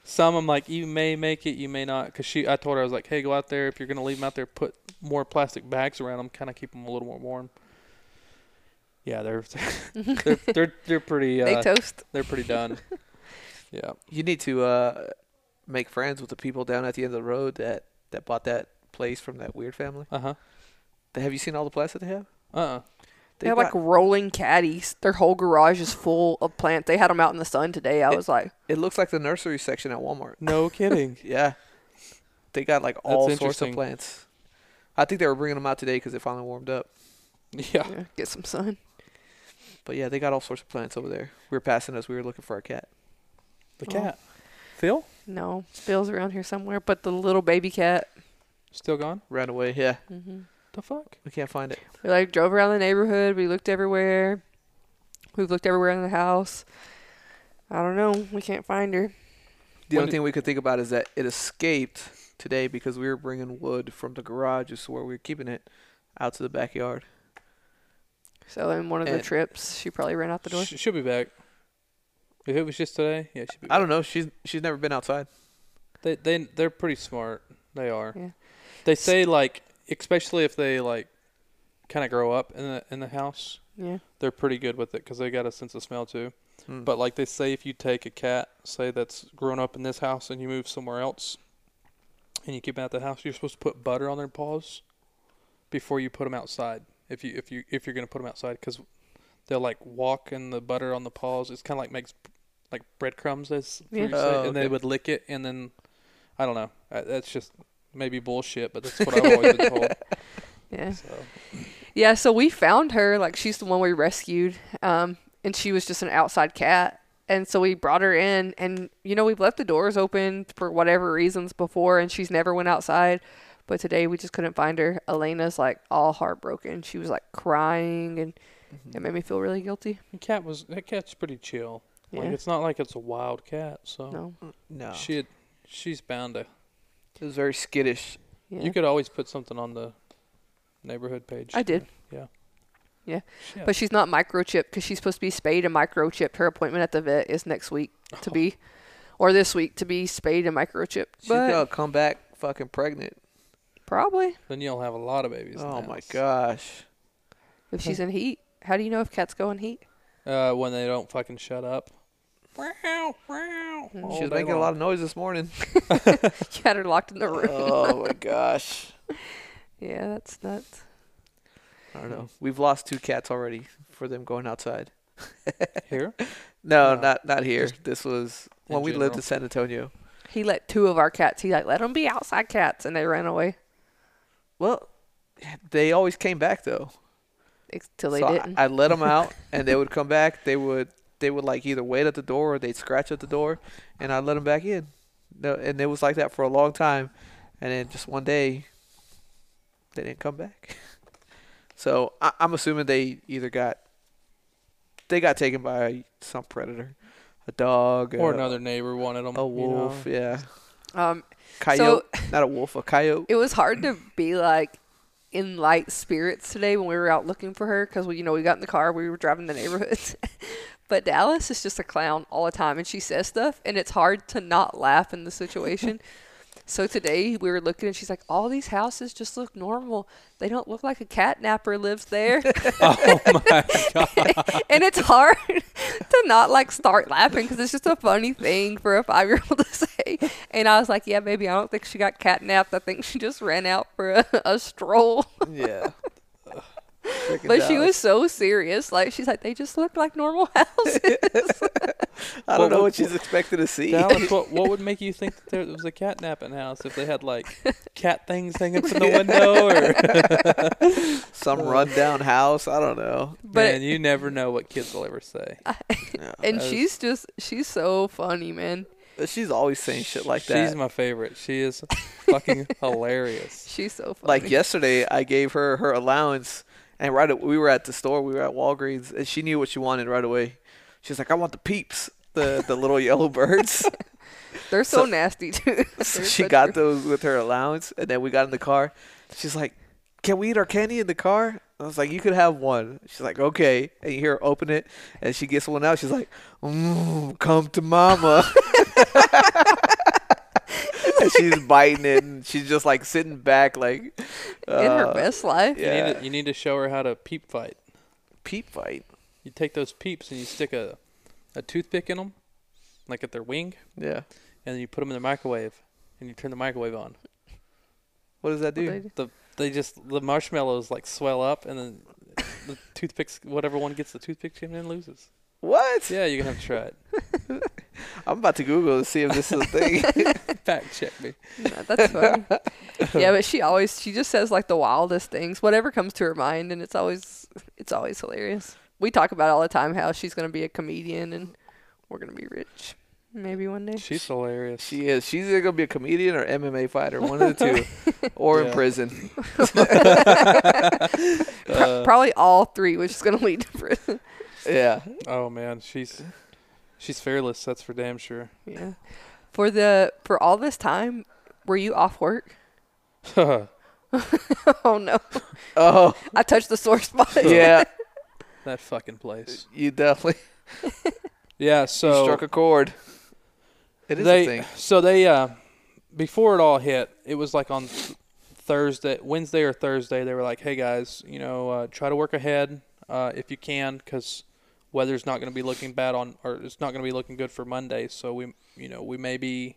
Some I'm like, you may make it, you may not. Cause she, I told her I was like, hey, go out there if you're gonna leave them out there, put more plastic bags around them, kind of keep them a little more warm. Yeah, they're they're they're they're pretty they uh, toast. they're pretty done. yeah. You need to uh, make friends with the people down at the end of the road that, that bought that place from that weird family. Uh huh. Have you seen all the plants that they have? Uh. uh They have like rolling caddies. Their whole garage is full of plants. They had them out in the sun today. I It- was like, It looks like the nursery section at Walmart. No kidding. Yeah. They got like all sorts of plants. I think they were bringing them out today because it finally warmed up. yeah. yeah, get some sun. But yeah, they got all sorts of plants over there. We were passing us. We were looking for our cat. The Oh. cat. Phil No, Phil's around here somewhere, but the little baby cat. still gone. Ran away. Yeah. Mm-hmm. The fuck. We can't find it. We like drove around the neighborhood. We looked everywhere. We've looked everywhere in the house. I don't know. We can't find her. The When only thing we could think about is that it escaped today because we were bringing wood from the garage, is where we were keeping it, out to the backyard. So in one of the trips, she probably ran out the door. Sh- she'll be back. If it was just today, yeah, she'll be. Back. I don't know. She's she's never been outside. They they they're pretty smart. They are. Yeah. They say like, especially if they like, kind of grow up in the in the house, Yeah. they're pretty good with it because they got a sense of smell too. Hmm. But like they say, if you take a cat, say that's grown up in this house, and you move somewhere else, and you keep them at the house, you're supposed to put butter on their paws before you put them outside. If you if you if you're gonna put them outside, because they'll like walk in the butter on the paws. It's kind of like makes like breadcrumbs, as Yeah. you say, Oh, and they would lick it, and then I don't know. Uh, That's just maybe bullshit, but that's what I've always been told. Yeah. So Yeah, so we found her. Like she's the one we rescued, um, and she was just an outside cat. And so we brought her in, and you know we've left the doors open for whatever reasons before, and she's never went outside. But today we just couldn't find her. Elena's like all heartbroken. She was like crying, and it made me feel really guilty. the cat was that cat's pretty chill. Yeah. Like it's not like it's a wild cat, so no. No, she had, she's bound to. it was very skittish. Yeah. You could always put something on the neighborhood page. I did. Yeah. Yeah. Shit. But she's not microchipped because she's supposed to be spayed and microchipped. Her appointment at the vet is next week to be, or this week to be spayed and microchipped. She's But gonna come back fucking pregnant. probably then you'll have a lot of babies. Oh the my house. gosh. if she's in heat. How do you know if cats go in heat? Uh, when they don't fucking shut up. Mm. She was making a lot of noise this morning. You had her locked in the room. oh my gosh. yeah, that's nuts. I don't know. We've lost two cats already for them going outside. here. No, No, not not here. just This was in when we lived in San Antonio. He let two of our cats. He like let them be outside cats, and they ran away Well, they always came back though. until they so didn't. I let them out, and they would come back. They would they would like either wait at the door or they'd scratch at the door, and I'd let them back in. And it was like that for a long time, and then just one day, they didn't come back. So I, I'm assuming they either got they got taken by some predator, a dog, Or a, another neighbor wanted them. a wolf, yeah, um, coyote, not a wolf, a coyote. it was hard to be like in light spirits today when we were out looking for her because we, you know, we got in the car, we were driving the neighborhoods. but Dallas is just a clown all the time, and she says stuff, and it's hard to not laugh in the situation. so today we were looking, and she's like, "All these houses just look normal. They don't look like a cat napper lives there." oh my god. and it's hard to not like start laughing because it's just a funny thing for a five year old to say. And I was like, yeah, baby, I don't think she got catnapped. I think she just ran out for a, a stroll. yeah. Freaking But she was so serious. Like, she's like, they just look like normal houses. I don't Well, know what- what she's expected to see. Dallas, what what would make you think that there was a cat napping house if they had like cat things hanging from the window or Some uh, rundown house. I don't know. But man, you never know what kids will ever say. Yeah. and that is- she's just, she's so funny, man. Uh, she's always saying shit like She's that. She's my favorite. She is fucking hilarious. She's so funny. like yesterday, I gave her her allowance, and right we were at the store. We were at Walgreens, and she knew what she wanted right away. She's like, "I want the peeps, the the little yellow birds." They're so, so- nasty, too. so she got those with her allowance, and then we got in the car. She's like, "Can we eat our candy in the car?" I was like, "You could have one." She's like, "Okay." And you hear her open it, and she gets one out. She's like, mm, "Come to mama." and she's biting it, and she's just like sitting back, like in her uh, best life. You need to, you need to show her how to peep fight. peep fight. You take those peeps and you stick a a toothpick in them, like at their wing, Yeah. and then you put them in the microwave, and you turn the microwave on. What does that What do? they do. The they just the marshmallows like swell up, and then the toothpicks, whatever one gets the toothpick in, then loses. What? Yeah, you can have to try it. I'm about to Google to see if this is a thing. Fact check me. No, that's funny. yeah, but she always she just says like the wildest things, whatever comes to her mind, and it's always it's always hilarious. We talk about all the time how she's gonna be a comedian and we're gonna be rich, maybe one day. She's hilarious. she is. She's either gonna be a comedian or MMA fighter, one of the two, or in prison. Pro- Uh, probably all three, which is gonna lead to prison. Yeah. oh man, she's she's fearless. That's for damn sure. yeah. For the for all this time, were you off work? oh no, Oh, I touched the sore spot. yeah. That fucking place. You definitely Yeah. you So struck a chord. It is they a thing. so they uh before it all hit, it was like on th- Thursday, Wednesday or Thursday. They were like, "Hey guys, you know, uh, try to work ahead uh, if you can, because weather's not going to be looking bad on, or it's not going to be looking good for Monday. So we, you know, we may be,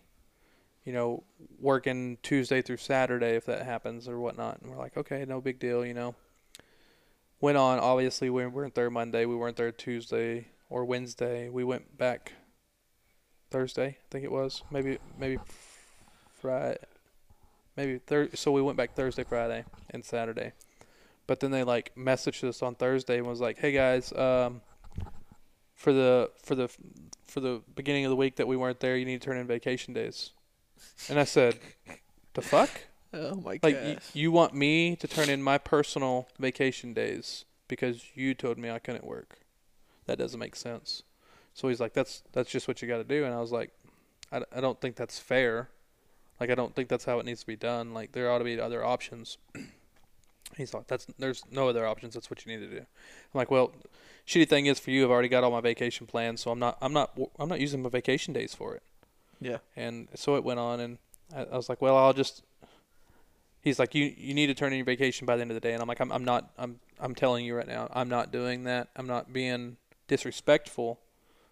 you know, working Tuesday through Saturday if that happens or whatnot." And we're like, "Okay, no big deal," you know. Went on. Obviously, we weren't there Monday. We weren't there Tuesday or Wednesday. We went back Thursday, I think it was. Maybe maybe Friday. Maybe thir- so we went back Thursday, Friday, and Saturday. But then they like messaged us on Thursday and was like, "Hey guys, um for the for the for the beginning of the week that we weren't there, you need to turn in vacation days." And I said, "The fuck? Oh my god! Like y- you want me to turn in my personal vacation days because you told me I couldn't work? That doesn't make sense." So he's like, "That's that's just what you got to do." And I was like, I, I don't think that's fair. Like I don't think that's how it needs to be done. Like there ought to be other options. He's like, that's there's no other options. That's what you need to do. I'm like, well, shitty thing is for you, I've already got all my vacation plans, so I'm not I'm not I'm not using my vacation days for it. Yeah. And so it went on, and I, I was like, well, I'll just. He's like, you you need to turn in your vacation by the end of the day, and I'm like, I'm I'm not I'm I'm telling you right now, I'm not doing that. I'm not being disrespectful,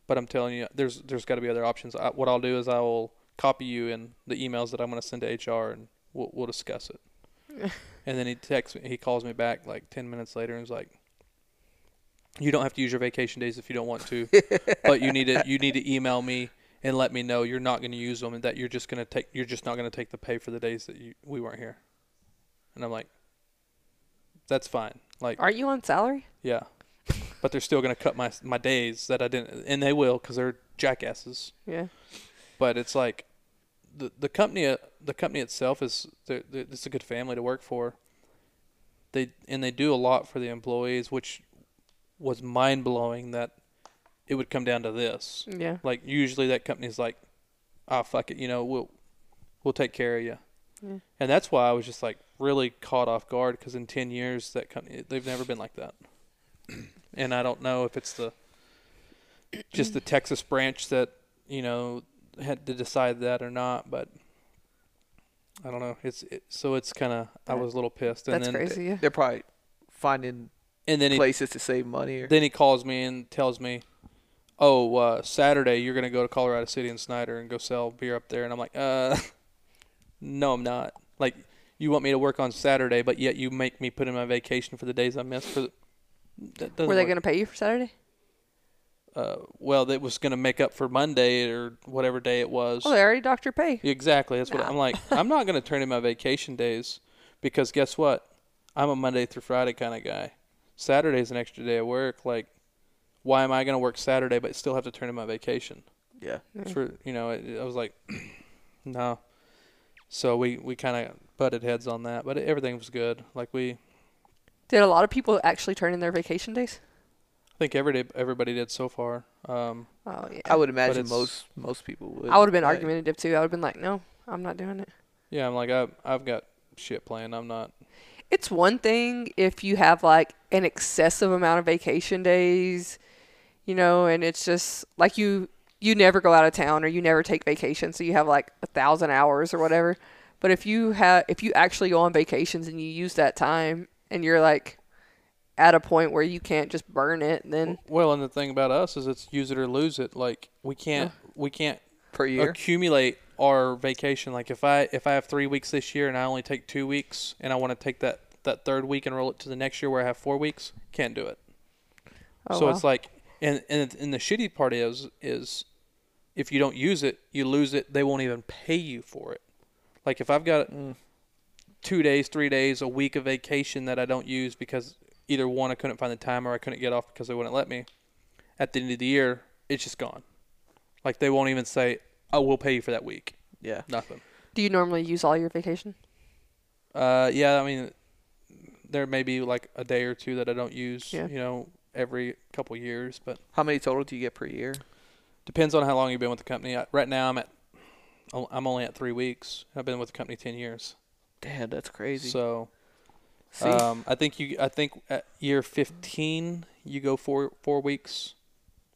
but I'm telling you, there's there's got to be other options. I, what I'll do is I will copy you in the emails that I'm going to send to HR, and we'll we'll discuss it. and then he texts me, he calls me back like ten minutes later, and he's like, you don't have to use your vacation days if you don't want to, but you need to you need to email me and let me know you're not going to use them and that you're just going to take you're just not going to take the pay for the days that you we weren't here. And I'm like, that's fine. Like, Aren't you on salary? yeah, but they're still going to cut my my days that I didn't, and they will because they're jackasses. Yeah. But it's like the the company uh, the company itself is they're, they're, it's a good family to work for. They and they do a lot for the employees, which was mind blowing that it would come down to this. Yeah. Like usually that company's like, ah, fuck it, you know, we'll we'll take care of you. Yeah. And that's why I was just like really caught off guard because in ten years that company they've never been like that. and I don't know if it's the just the Texas branch that you know had to decide that or not, but I don't know. It's it, so it's kind of I was a little pissed, and That's then crazy. Yeah. They're probably finding and then he places to save money. Or, then he calls me and tells me, "Oh, uh, Saturday you're gonna go to Colorado City and Snyder and go sell beer up there." And I'm like, "Uh, no, I'm not. Like, you want me to work on Saturday, but yet you make me put in my vacation for the days I missed for." The, that doesn't Were they work. going to pay you for Saturday? Uh, well, it was gonna make up for Monday or whatever day it was. Oh, they already docked your pay. Exactly. That's what I'm like. I'm not going to turn in my vacation days because guess what? I'm a Monday through Friday kind of guy. Saturday's is an extra day of work. Like, why am I going to work Saturday but still have to turn in my vacation? yeah. For you know, it, I was like, no. So we we kind of butted heads on that, but everything was good. Like we, Did a lot of people actually turn in their vacation days? I think every day everybody did so far. Um, Oh yeah. I would imagine most most people would. I would have been Right. argumentative too. I would have been like, no, I'm not doing it. yeah, I'm like I I've got shit planned. I'm not. It's one thing if you have like an excessive amount of vacation days, you know, and it's just like you you never go out of town or you never take vacation, so you have like a thousand hours or whatever. But if you have if you actually go on vacations and you use that time and you're like at a point where you can't just burn it, then Well, and the thing about us is it's use it or lose it. Like we can't we can't per year. accumulate our vacation. Like if I if I have three weeks this year and I only take two weeks and I want to take that that third week and roll it to the next year where I have four weeks, can't do it. oh so it's like and and and the shitty part is is if you don't use it, you lose it. They won't even pay you for it. Like if I've got Mm. two days, three days, a week of vacation that I don't use because either one I couldn't find the time or I couldn't get off because they wouldn't let me. At the end of the year, it's just gone. Like they won't even say, "Oh, we'll pay you for that week." Yeah. Nothing. do you normally use all your vacation? Uh, yeah, I mean, there may be like a day or two that I don't use. Yeah. You know, every couple years, but How many total do you get per year? depends on how long you've been with the company. I, right now, I'm at, I'm only at three weeks. I've been with the company ten years. Damn, that's crazy. So, See, um, I think you, I think at year fifteen you go four four weeks,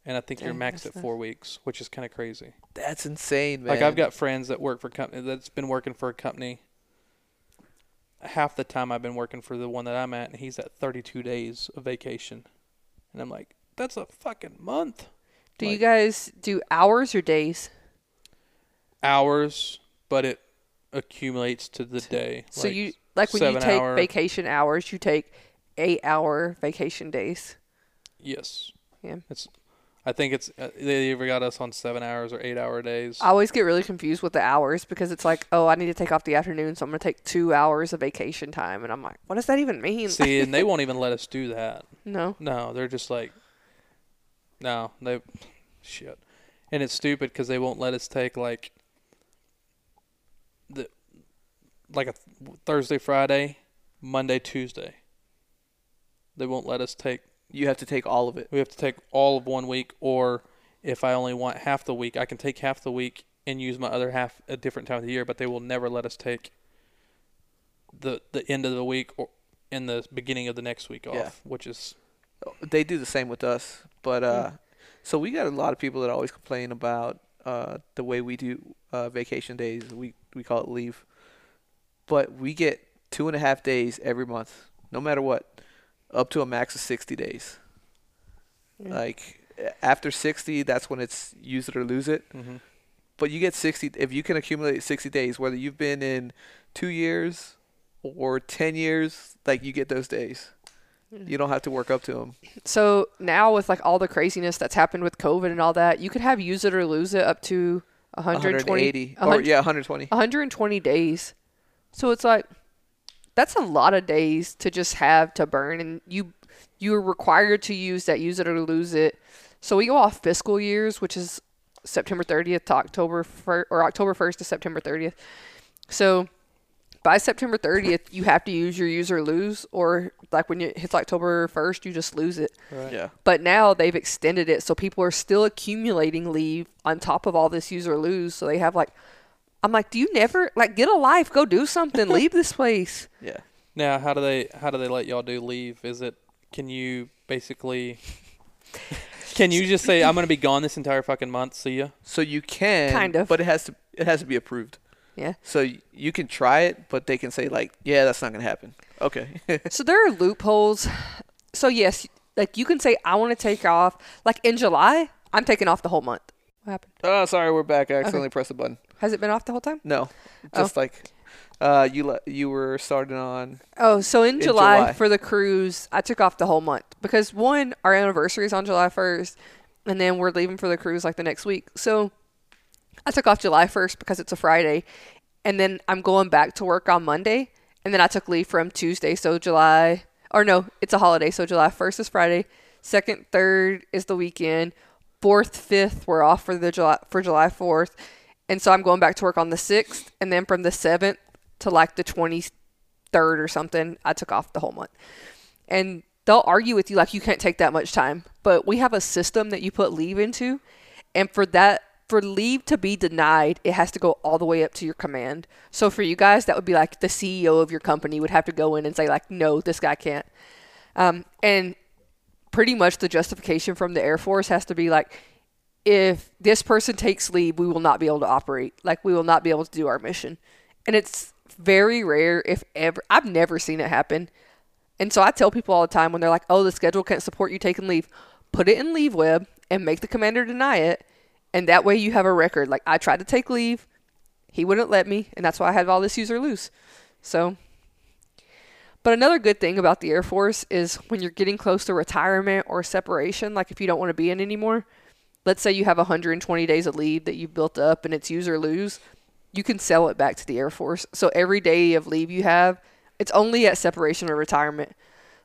and I think you're Dang, maxed at four weeks, which is kind of crazy. that's insane, man. Like I've got friends that work for company that's been working for a company. Half the time I've been working for the one that I'm at, and he's at 32 days of vacation, and I'm like, that's a fucking month. Do you guys do hours or days? Hours, but it accumulates to the day. So Like, you like when you take hour- vacation hours, you take eight hour vacation days. yes, Yeah. it's. I think it's uh, they either got us on seven hours or eight hour days. I always get really confused with the hours because it's like, oh, I need to take off the afternoon, so I'm gonna take two hours of vacation time, and I'm like, what does that even mean? See, and they won't even let us do that. no. No, they're just like, no, they, shit, and it's stupid because they won't let us take like the, like a Thursday, Friday, Monday, Tuesday. They won't let us take. You have to take all of it. We have to take all of one week, or if I only want half the week, I can take half the week and use my other half a different time of the year. But they will never let us take the the end of the week or in the beginning of the next week off, Yeah. which is They do the same with us, but uh, so we got a lot of people that always complain about uh the way we do uh vacation days. We we call it leave, but we get two and a half days every month, no matter what, up to a max of sixty days. Yeah. Like after sixty, that's when it's use it or lose it. mhm. But you get 60 if you can accumulate 60 days, whether you've been in two years or 10 years, like you get those days. You don't have to work up to them. So now with like all the craziness that's happened with COVID and all that, you could have use it or lose it up to 120, 180 or yeah, 120. 120 days. So it's like that's a lot of days to just have to burn, and you you're required to use that use it or lose it. So we go off fiscal years, which is September 30th to October 1st, or October 1st to September 30th. So by September 30th, you have to use your use or lose, or like when it hits October 1st, you just lose it. right. Yeah. But now they've extended it, so people are still accumulating leave on top of all this use or lose. So they have like, I'm like, do you never like get a life? Go do something. Leave this place. Yeah. Now, how do they how do they let y'all do leave? Is it can you basically can you just say I'm going to be gone this entire fucking month? See ya. So you can Kind of. but it has to it has to be approved. Yeah. So you can try it, but they can say like, yeah, that's not going to happen. Okay. So there are loopholes. So yes, like you can say I want to take off. Like in July, I'm taking off the whole month. What happened? oh, sorry, we're back. I accidentally pressed the button. Has it been off the whole time? No. Oh. Just like uh you le- you were starting on Oh, so in, In July, July. for the cruise, I took off the whole month because one, our anniversary is on July 1st, and then we're leaving for the cruise like the next week. So I took off July 1st because it's a Friday, and then I'm going back to work on Monday, and then I took leave from Tuesday. So July, or no, it's a holiday. So July 1st is Friday, second, third is the weekend, fourth, fifth we're off for the July for July 4th, and so I'm going back to work on the 6th, and then from the 7th to like the 23rd or something, I took off the whole month. And they'll argue with you like you can't take that much time. But we have a system that you put leave into. And for that, for leave to be denied, it has to go all the way up to your command. So for you guys, that would be like the CEO of your company would have to go in and say, like, no, this guy can't. Um, and pretty much the justification from the Air Force has to be like, if this person takes leave, we will not be able to operate. Like, we will not be able to do our mission. And it's very rare, if ever. I've never seen it happen. And so I tell people all the time when they're like, oh, the schedule can't support you taking leave, put it in Leave Web and make the commander deny it. And that way you have a record. Like, I tried to take leave, he wouldn't let me, and that's why I had all this user loose. So, but another good thing about the Air Force is when you're getting close to retirement or separation, like if you don't want to be in anymore, let's say you have 120 days of leave that you've built up and it's use or lose, you can sell it back to the Air Force. So every day of leave you have, it's only at separation or retirement,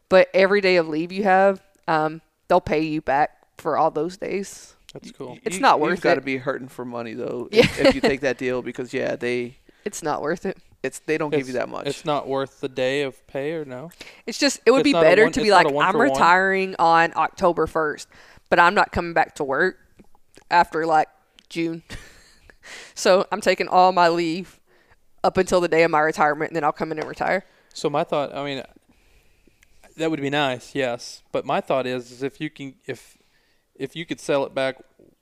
but every day of leave you have, um, they'll pay you back for all those days. That's cool. It's not worth it. You've got to be hurting for money though Yeah. if, if you take that deal because yeah, they It's not worth it. it's they don't give you that much. It's not worth the day of pay or no? It's just it would It's be better one- to be like I'm for one. retiring on October 1st, but I'm not coming back to work after like June. so I'm taking all my leave up until the day of my retirement, and then I'll come in and retire. So my thought, I mean, that would be nice, yes. But my thought is, is if you can, if if you could sell it back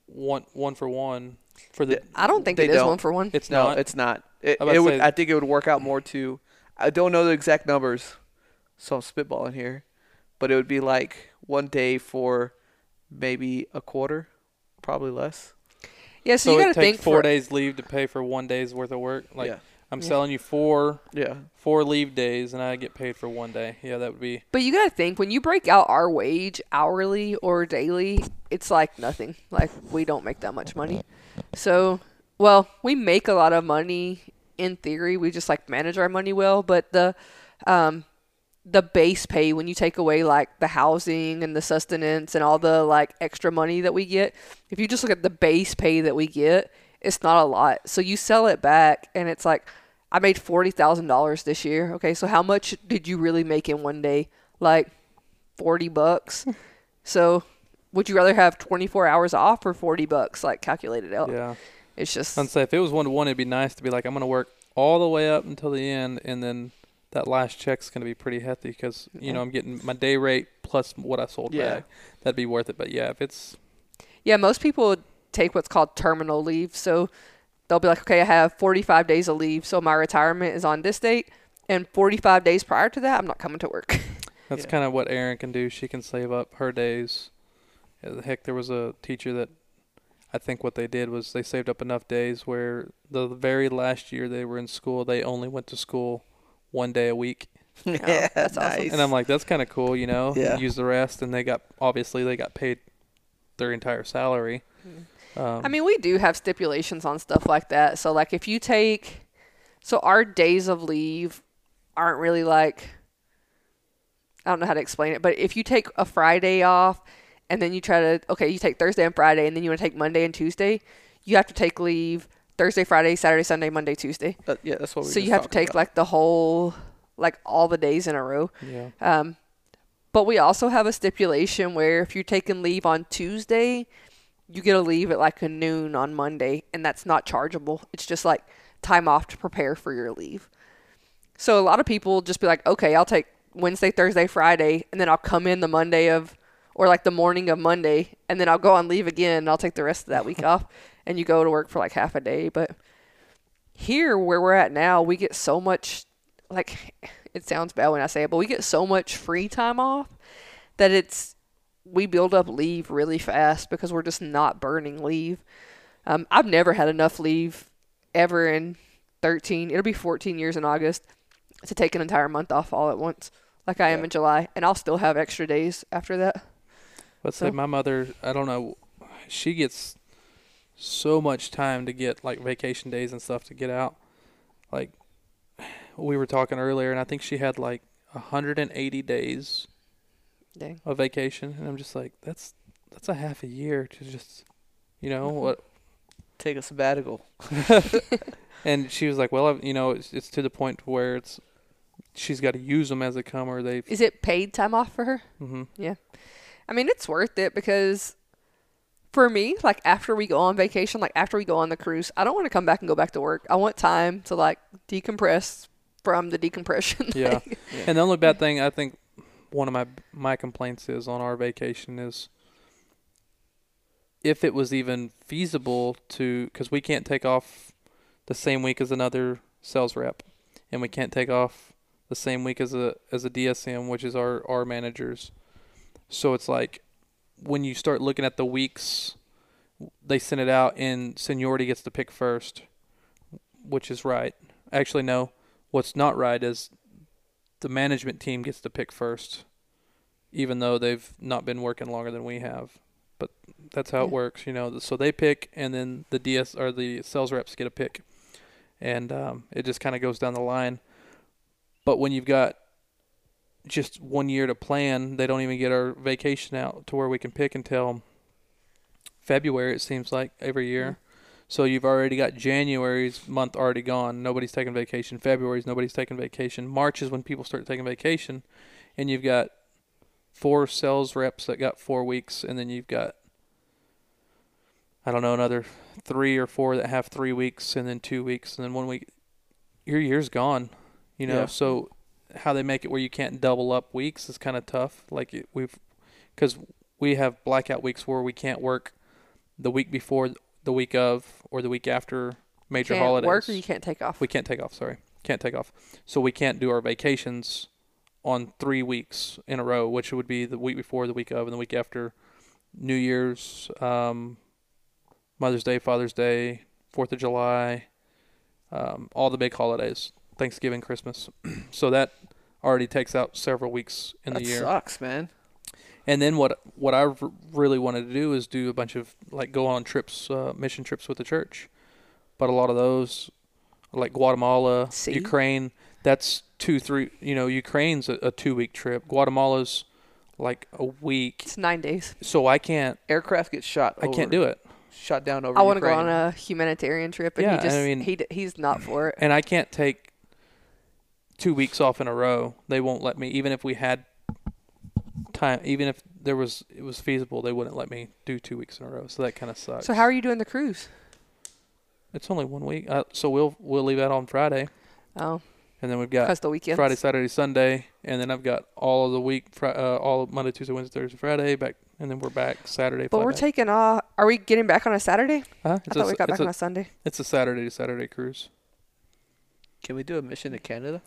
one one for one for the, I don't think They it is don't. one for one. it's no, not. it's not. It, I was about it would. say- I think it would work out more to. I don't know the exact numbers, so I'm spitballing here, but it would be like one day for maybe a quarter, probably less. yeah, so, so you got it to takes think four for days leave to pay for one day's worth of work. Like yeah, I'm Yeah. selling you four yeah. four leave days, and I get paid for one day. Yeah, that would be. But you got to think when you break out our wage hourly or daily, it's like nothing. Like we don't make that much money. So, well, we make a lot of money in theory. We just like manage our money well, but the um the base pay when you take away like the housing and the sustenance and all the like extra money that we get, if you just look at the base pay that we get, it's not a lot. So you sell it back and it's like I made forty thousand dollars this year. Okay, so how much did you really make in one day? Like forty bucks. so would you rather have 24 hours off or 40 bucks like calculated out? Yeah. It's just I'd say if it was one to one, it'd be nice to be like, I'm going to work all the way up until the end, and then that last check's going to be pretty hefty because you know I'm getting my day rate plus what I sold Yeah. back. That'd be worth it. But yeah, if it's Yeah, most people would take what's called terminal leave. So they'll be like, okay, I have 45 days of leave. So my retirement is on this date. And 45 days prior to that, I'm not coming to work. That's Yeah. kind of what Erin can do. She can save up her days. Uh, heck, there was a teacher that I think what they did was they saved up enough days where the very last year they were in school, they only went to school one day a week. yeah, that's awesome. nice. And I'm like, that's kind of cool, you know? Yeah. Use the rest, and they got, obviously, they got paid their entire salary. Um, I mean, we do have stipulations on stuff like that. So, like, if you take, so our days of leave aren't really like, I don't know how to explain it, but if you take a Friday off and then you try to, okay, you take Thursday and Friday and then you want to take Monday and Tuesday, you have to take leave Thursday, Friday, Saturday, Sunday, Monday, Tuesday. Uh, yeah, that's what we. So you have to take like the whole, like all the days in a row. yeah. Um, but we also have a stipulation where if you're taking leave on Tuesday, you get a leave at like a noon on Monday, and that's not chargeable. It's just like time off to prepare for your leave. So a lot of people just be like, okay, I'll take Wednesday, Thursday, Friday, and then I'll come in the Monday of, or like the morning of Monday, and then I'll go on leave again, and I'll take the rest of that week off, and you go to work for like half a day. But here, where we're at now, we get so much, like, it sounds bad when I say it, but we get so much free time off that it's we build up leave really fast because we're just not burning leave. Um, I've never had enough leave ever in 13. It'll be 14 years in August to take an entire month off all at once, like I am in July, and I'll still have extra days after that. Let's say my mother, I don't know, she gets so much time to get like vacation days and stuff to get out. Like we were talking earlier, and I think she had like 180 days Dang. of vacation, and I'm just like, that's that's a half a year to just, you know, what? take a sabbatical. And she was like, well, I've, you know, it's it's to the point where it's she's got to use them as they come, or they. Is it paid time off for her? hmm Yeah, I mean, it's worth it because for me, like after we go on vacation, like after we go on the cruise, I don't want to come back and go back to work. I want time to like decompress from the decompression. Yeah. Like, And the only bad thing I think one of my my complaints is on our vacation is if it was even feasible to because we can't take off the same week as another sales rep, and we can't take off the same week as a as a DSM, which is our our managers. So it's like when you start looking at the weeks, they send it out, and seniority gets to pick first, which is right. Actually, no. What's not right is the management team gets to pick first, even though they've not been working longer than we have. But that's how it works, you know. So they pick, and then the DS or the sales reps get a pick, and um, it just kind of goes down the line. But when you've got just one year to plan, they don't even get our vacation out to where we can pick until February. It seems like every year. So you've already got January's month already gone. Nobody's taking vacation. February's nobody's taking vacation. March is when people start taking vacation, and you've got four sales reps that got four weeks, and then you've got I don't know another three or four that have three weeks, and then two weeks, and then one week. Your year's gone, you know. Yeah. So how they make it where you can't double up weeks is kind of tough. Like it, we've because we have blackout weeks where we can't work the week before the week of or the week after major can't holidays. work or you can't take off. we can't take off. Sorry, can't take off. So we can't do our vacations on three weeks in a row, which would be the week before, the week of, and the week after New Year's, um, Mother's Day, Father's Day, Fourth of July, um, all the big holidays, Thanksgiving, Christmas. so that already takes out several weeks in that the year. sucks, man. And then what what I r- really wanted to do is do a bunch of like go on trips, uh, mission trips with the church. But a lot of those, like Guatemala, See? Ukraine, that's two three. You know, Ukraine's a, a two week trip. Guatemala's like a week. It's nine days. So I can't Aircraft get shot. I can't do it, Shot down over. I want to go on a humanitarian trip, and Yeah, he just I mean- he he's not for it. and I can't take two weeks off in a row. They won't let me, even if we had time, even if there was it was feasible. They wouldn't let me do two weeks in a row, so that kind of sucks. So how are you doing the cruise? It's only one week, uh, so we'll we'll leave out on Friday, Oh, and then we've got because the weekend. Friday, Saturday, Sunday, and then I've got all of the week, fri- uh, all of Monday, Tuesday, Wednesday, Thursday, Friday back, and then we're back Saturday. But we're back. taking off. Are we getting back on a Saturday? Huh? I It's thought a, we got it's back on a, a Sunday. it's a Saturday to Saturday cruise. Can we do a mission to Canada?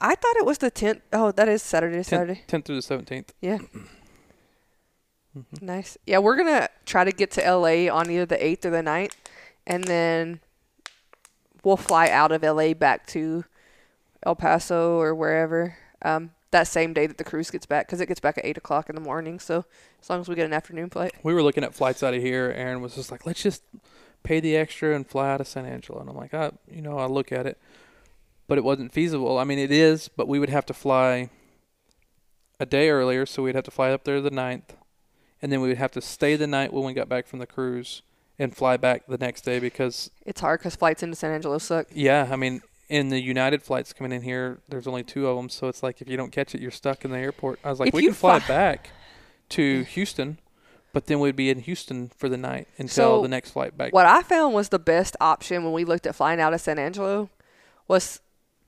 I thought it was the 10th. Oh, that is Saturday Saturday. 10th through the 17th. Yeah. Mhm. Nice. Yeah, we're going to try to get to LA on either the 8th or the 9th. And then we'll fly out of LA back to El Paso or wherever um, that same day that the cruise gets back because it gets back at 8 o'clock in the morning. So as long as we get an afternoon flight. We were looking at flights out of here. Erin was just like, let's just pay the extra and fly out of San Angelo. And I'm like, I, you know, I look at it, but it wasn't feasible. I mean, it is, but we would have to fly a day earlier, so we'd have to fly up there the 9th, and then we would have to stay the night when we got back from the cruise and fly back the next day because, It's hard because flights into San Angelo suck. yeah, I mean, in the United flights coming in here, there's only two of them, so it's like if you don't catch it, you're stuck in the airport. I was like, If we can fly fly- back to Houston, but then we'd be in Houston for the night until So, the next flight back. What I found was the best option when we looked at flying out of San Angelo was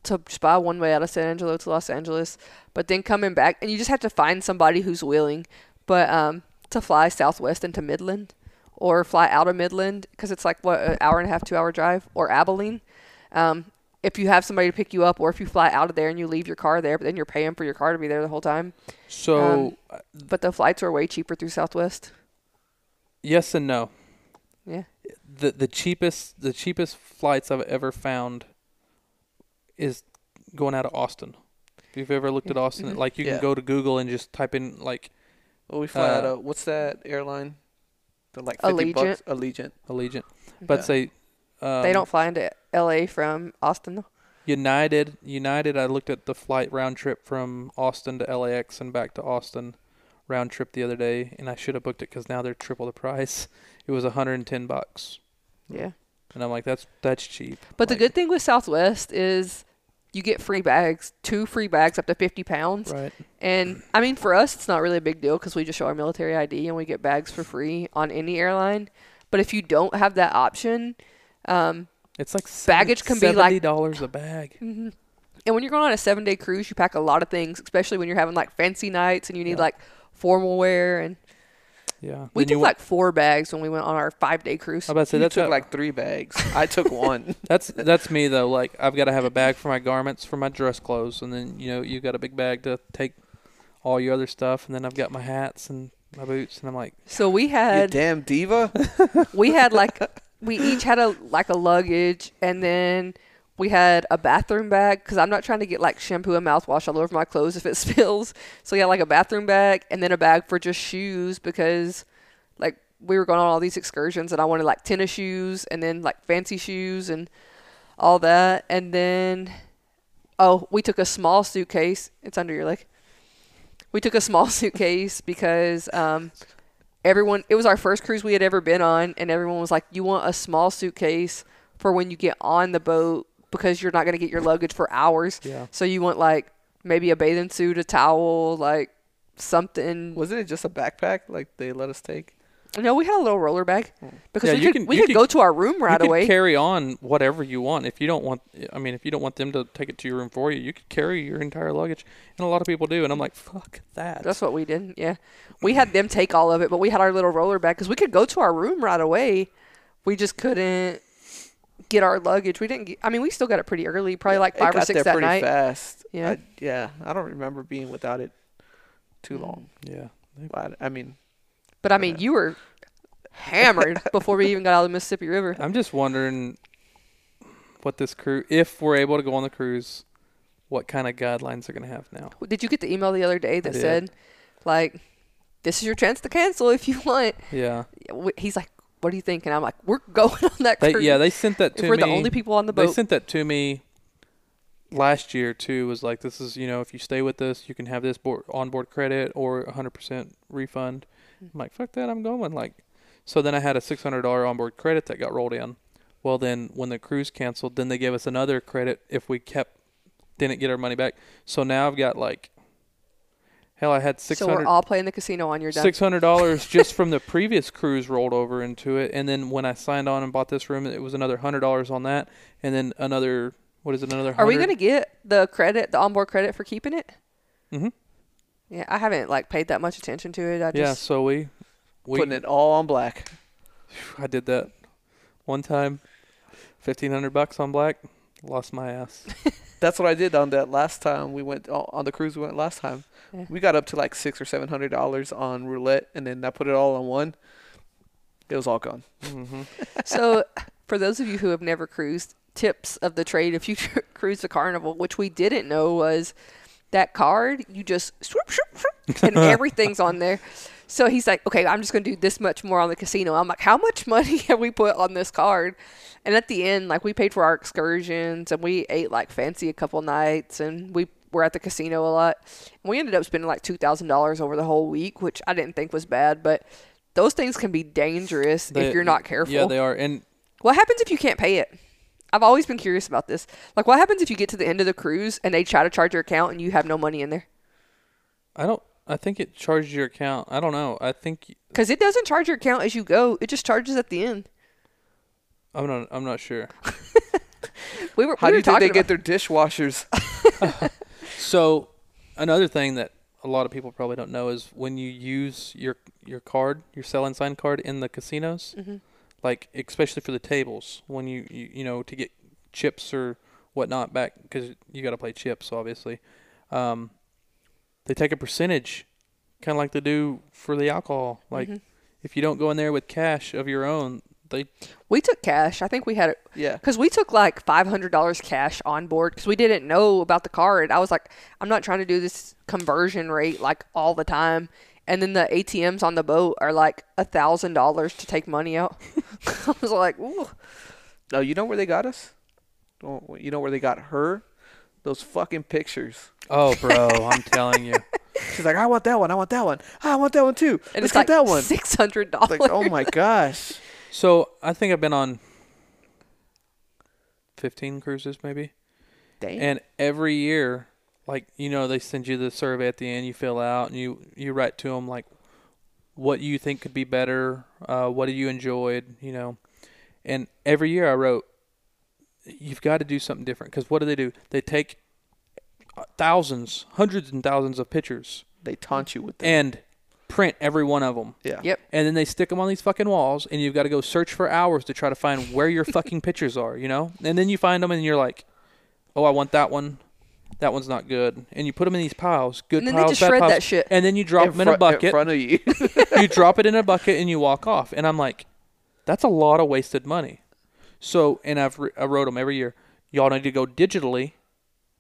to buy one way out of San Angelo to Los Angeles, but then coming back, and you just have to find somebody who's willing, but um, to fly Southwest into Midland or fly out of Midland because it's like what an hour and a half, two hour drive, or Abilene. Um, if you have somebody to pick you up, or if you fly out of there and you leave your car there, but then you're paying for your car to be there the whole time. So, uh, But the flights are way cheaper through Southwest. yes and no. Yeah. The the cheapest the cheapest flights I've ever found is going out of Austin. If you've ever looked at Austin, Mhm. like you Yeah. can go to Google and just type in like Well, we fly out Uh, of what's that airline? The like fifty bucks. Allegiant. Allegiant, but Yeah. say um, they don't fly into LA from Austin though. United. United. I looked at the flight round trip from Austin to LAX and back to Austin round trip the other day, and I should have booked it because now they're triple the price. It was 110 bucks, Yeah. and I'm like, that's that's cheap. But the good thing with Southwest is you get free bags, two free bags up to 50 pounds. right? And I mean, for us, it's not really a big deal because we just show our military ID and we get bags for free on any airline. But if you don't have that option, um, It's like Baggage can be like- dollars a bag. and when you're going on a seven day cruise, you pack a lot of things, especially when you're having like fancy nights and you need Yeah. like formal wear. And Yeah, we Then took you want- like four bags when we went on our five day cruise. I about to say You that's took how- like three bags. I took one. that's that's me though. Like I've got to have a bag for my garments, for my dress clothes, and then you know you got a big bag to take all your other stuff, and then I've got my hats and my boots, and I'm like, So we you had damn diva. we had like we each had a like a luggage and then we had a bathroom bag because i'm not trying to get like shampoo and mouthwash all over my clothes if it spills. So had like a bathroom bag and then a bag for just shoes because like we were going on all these excursions and i wanted like tennis shoes and then like fancy shoes and all that. And then oh we took a small suitcase. It's under your leg. We took a small suitcase because um, everyone it was our first cruise we had ever been on and everyone was like you want a small suitcase for when you get on the boat because you're not going to get your luggage for hours yeah, so you want like maybe a bathing suit a towel like something Wasn't it just a backpack like they let us take? no we had a little roller bag oh. because Yeah, we you could can- we you could could- go to our room right you could away carry on whatever you want. If you don't want, I mean, if you don't want them to take it to your room for you, you could carry your entire luggage, and a lot of people do. And I'm like, fuck that. that's what we did yeah we had them take all of it but we had our little roller bag because we could go to our room right away we just couldn't get our luggage we didn't get, i mean we still got it pretty early probably like five or got six there that pretty night fast. Yeah. I, yeah. I don't remember being without it too Mm. long. yeah. But I mean, But I mean, Yeah. you were hammered before we even got out of the Mississippi River. I'm just wondering what this cruise, if we're able to go on the cruise, what kind of guidelines they're gonna have now. Did you get the email the other day that said, like, this is your chance to cancel if you want? Yeah, He's like, what do you think? And I'm like, we're going on that they, cruise. yeah, they sent that if to we're me. the only people on the boat. They sent that to me last year too. Was like, this is you know, if you stay with us, you can have this board, onboard credit or 100% refund. Hmm. I'm like, fuck that, I'm going. Like, so then I had a $600 onboard credit that got rolled in. Well, then when the cruise canceled, then they gave us another credit if we kept didn't get our money back. So now I've got like Hell, I had six So we're hundred all playing the casino on your done. six hundred dollars just from the previous cruise rolled over into it, and then when I signed on and bought this room, it was another hundred dollars on that, and then another what is it? Another. Are we gonna get the credit, the onboard credit for keeping it? Mm-hmm. Yeah, I haven't like paid that much attention to it. I just Yeah, so we we Putting it all on black. I did that one time, fifteen hundred bucks on black, lost my ass. That's what I did on that last time we went on the cruise. We went last time. Yeah. We got up to like six or seven hundred dollars on roulette, and then I put it all on one. It was all gone. hmm so for those of you who have never cruised, tips of the trade if you cruise the carnival, which we didn't know was that card you just swoop, swoop, swoop, and everything's on there. So he's like, okay, I'm just gonna do this much more on the casino. I'm like, how much money have we put on this card? And at the end, like we paid for our excursions and we ate like fancy a couple nights and we were at the casino a lot. And we ended up spending like two thousand dollars over the whole week, which I didn't think was bad, but those things can be dangerous if you're not careful. Yeah, they are, and What happens if you can't pay it? I've always been curious about this. Like, what happens if you get to the end of the cruise and they try to charge your account and you have no money in there? I don't. I think it charges your account. I don't know. I think Because it doesn't charge your account as you go; it just charges at the end. I'm not. I'm not sure. We were. How we do were you think they talking get their dishwashers? So another thing that a lot of people probably don't know is when you use your your card, your Sail and Sign card in the casinos, Mhm. like especially for the tables, when you you, you know to get chips or whatnot back because you got to play chips, obviously. Um, they take a percentage, kind of like they do for the alcohol. Like Mhm. if you don't go in there with cash of your own, they We took cash. I think we had it yeah. because we took like five hundred dollars cash on board because we didn't know about the card. I was like, I'm not trying to do this conversion rate like all the time. And then the ATMs on the boat are like a thousand dollars to take money out. I was like, ooh. No, you know where they got us? You know where they got her? Those fucking pictures. oh bro, I'm telling you. She's like, I want that one. I want that one. I want that one too. And Let's it's get like that one. six hundred dollars. Like, oh my gosh. So I think I've been on fifteen cruises maybe. Damn. And every year, like you know, they send you the survey at the end. You fill out and you you write to them like what you think could be better, uh, what have you enjoyed, you know. And every year I wrote, you've got to do something different because what do they do? They take thousands, hundreds and thousands of pictures they taunt you with that. and print every one of them. yeah. Yep. And then they stick them on these fucking walls, and you've got to go search for hours to try to find where your fucking pictures are, you know? And then you find them, and you're like, oh, I want that one. That one's not good. And you put them in these piles, good And then they just bad shred piles. that shit. And then you drop them in a bucket. In front of you. you drop it in a bucket, and you walk off. And I'm like, that's a lot of wasted money. So, and I've re- I wrote them every year. Y'all need to go digitally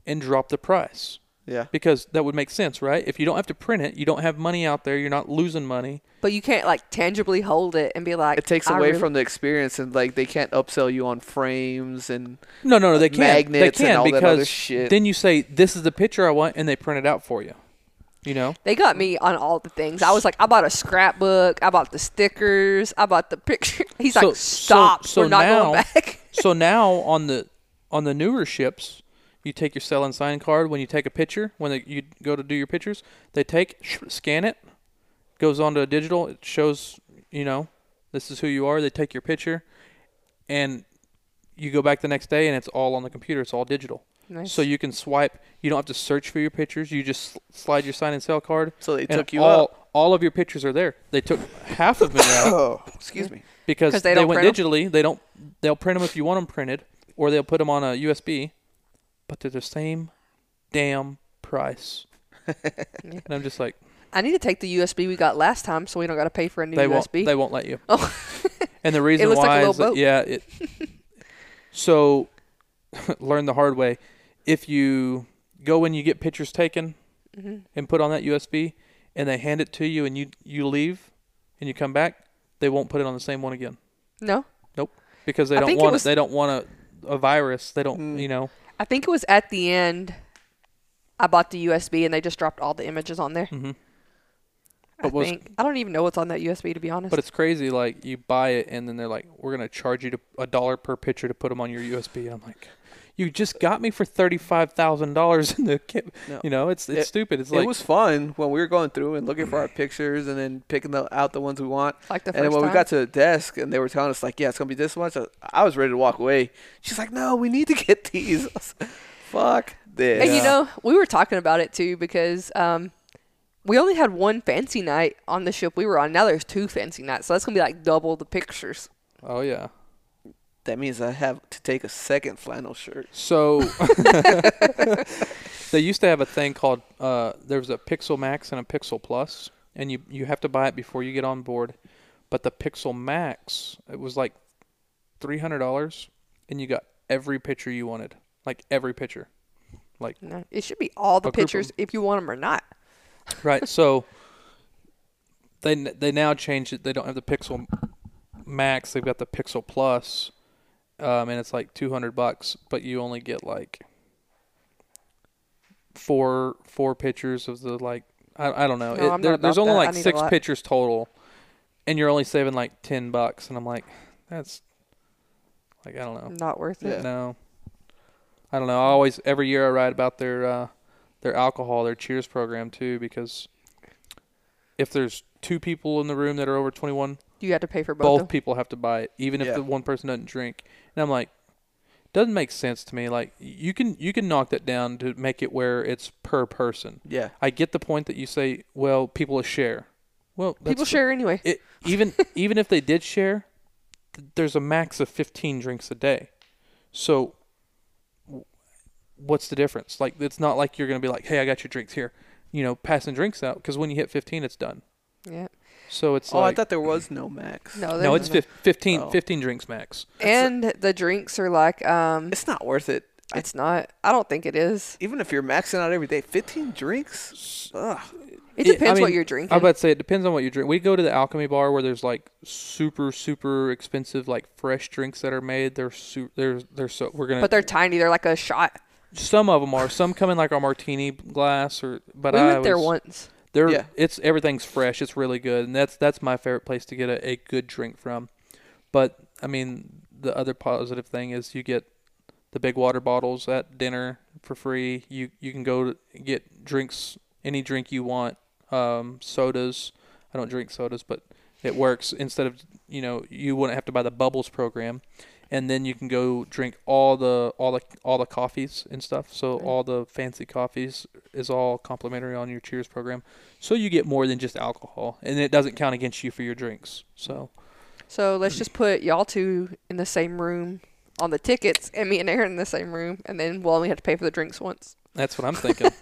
and drop the price yeah. because that would make sense, right? If you don't have to print it, you don't have money out there, you're not losing money. But you can't like tangibly hold it and be like. It takes away really- from the experience, and like they can't upsell you on frames and No, no, no. They uh, can. They magnets and can all that because other shit. then you say this is the picture I want, and they print it out for you. You know. They got me on all the things. I was like, I bought a scrapbook. I bought the stickers. I bought the picture. He's So- like, stop. so- so We're not now- going back. so now on the on the newer ships, you take your Sail and Sign card when you take a picture. When they, you go to do your pictures, they take scan it, goes onto a digital. It shows you know this is who you are. They take your picture, and you go back the next day, and it's all on the computer. It's all digital. Nice. So you can swipe. You don't have to search for your pictures. You just slide your Sign and Sail card. so they took you all, up. All of your pictures are there. They took half of them out Oh, excuse me. because they they, went print 'em? digitally. They don't. They'll print them if you want them printed, or they'll put them on a USB. But they're the same damn price. and I'm just like, I need to take the USB we got last time so we don't got to pay for a new they won't. USB. They won't let you. Oh. and the reason looks like a why little is that, yeah. It, so, learn the hard way. If you go and you get pictures taken Mhm. and put on that USB, and they hand it to you, and you you leave, and you come back, they won't put it on the same one again No, Nope. because they I don't think it want was- They don't want a a virus. They don't. Mm. You know. I think it was at the end. I bought the USB and they just dropped all the images on there. hmm I But what's- think I don't even know what's on that USB to be honest. But it's crazy. Like you buy it, and then they're like, "We're gonna charge you to a dollar per picture to put them on your USB." And I'm like, "You just got me for thirty five thousand dollars in the kit." No. You know, it's it's It- stupid. It's it like was fun when we were going through and looking for our pictures and then picking the, out the ones we want. like the And first then when time. we got to the desk and they were telling us like, yeah, it's gonna be this much. I- I was ready to walk away. She's like, no, we need to get these. I was like, Fuck this. And you know, we were talking about it too because um, we only had one fancy night on the ship we were on. Now there's two fancy nights, so that's gonna be like double the pictures. oh yeah. That means I have to take a second flannel shirt. So they used to have a thing called uh, there was a Pixel Max and a Pixel Plus, and you you have to buy it before you get on board. But the Pixel Max, it was like three hundred dollars, and you got every picture you wanted, like every picture. No, it should be all the A group of pictures if you want them or not. Right. So they they now changed it. They don't have the Pixel Max. They've got the Pixel Plus, um, and it's like two hundred bucks, but you only get like four four pictures of the like I, I don't know. No, I'm there, there's only that. Like six pictures total, and you're only saving like ten bucks, and I'm like, that's like I don't know. Not worth it. No. I don't know. I always every year I write about their uh, their alcohol, their Cheers program too, because if there's two people in the room that are over 21, You had to pay for both. both people have to buy it, even if Yeah. the one person doesn't drink. And I'm like, doesn't make sense to me. Like you can you can knock that down to make it where it's per person. Yeah. I get the point that you say, well, people will share. Well, People that's- share anyway. it, even even if they did share, th- there's a max of 15 drinks a day. So w- what's the difference? Like it's not like you're going to be like, "Hey, I got your drinks here." You know, passing drinks out because when you hit 15 it's done. Yeah. So it's Oh, I thought there was no max. No, No, it's no- fif- 15 Oh. 15 drinks max. And the drinks are like um It's not worth it. I- it's not. I don't think it is. even if you're maxing out every day, 15 drinks? Ugh. It It- I depends what you're drinking. I drinking. was about to say it depends on what you drink. We go to the Alchemy bar where there's like super super expensive like fresh drinks that are made. They're su- they're they're so we're going to but they're tiny. They're like a shot. some of them are. Some come in like a martini glass or but we I went there once. They're Yeah. it's everything's fresh. It's really good, and that's that's my favorite place to get a, a good drink from. But I mean, the other positive thing is you get the big water bottles at dinner for free. You you can go to get drinks, any drink you want. Um, sodas. I don't drink sodas, but it works. Instead of you know you wouldn't have to buy the bubbles program, and then you can go drink all the all the all the coffees and stuff. So all the fancy coffees is all complimentary on your Cheers program. So you get more than just alcohol, and it doesn't count against you for your drinks. So So let's just put y'all two in the same room on the tickets, and me and Erin in the same room, and then we'll only have to pay for the drinks once. that's what I'm thinking.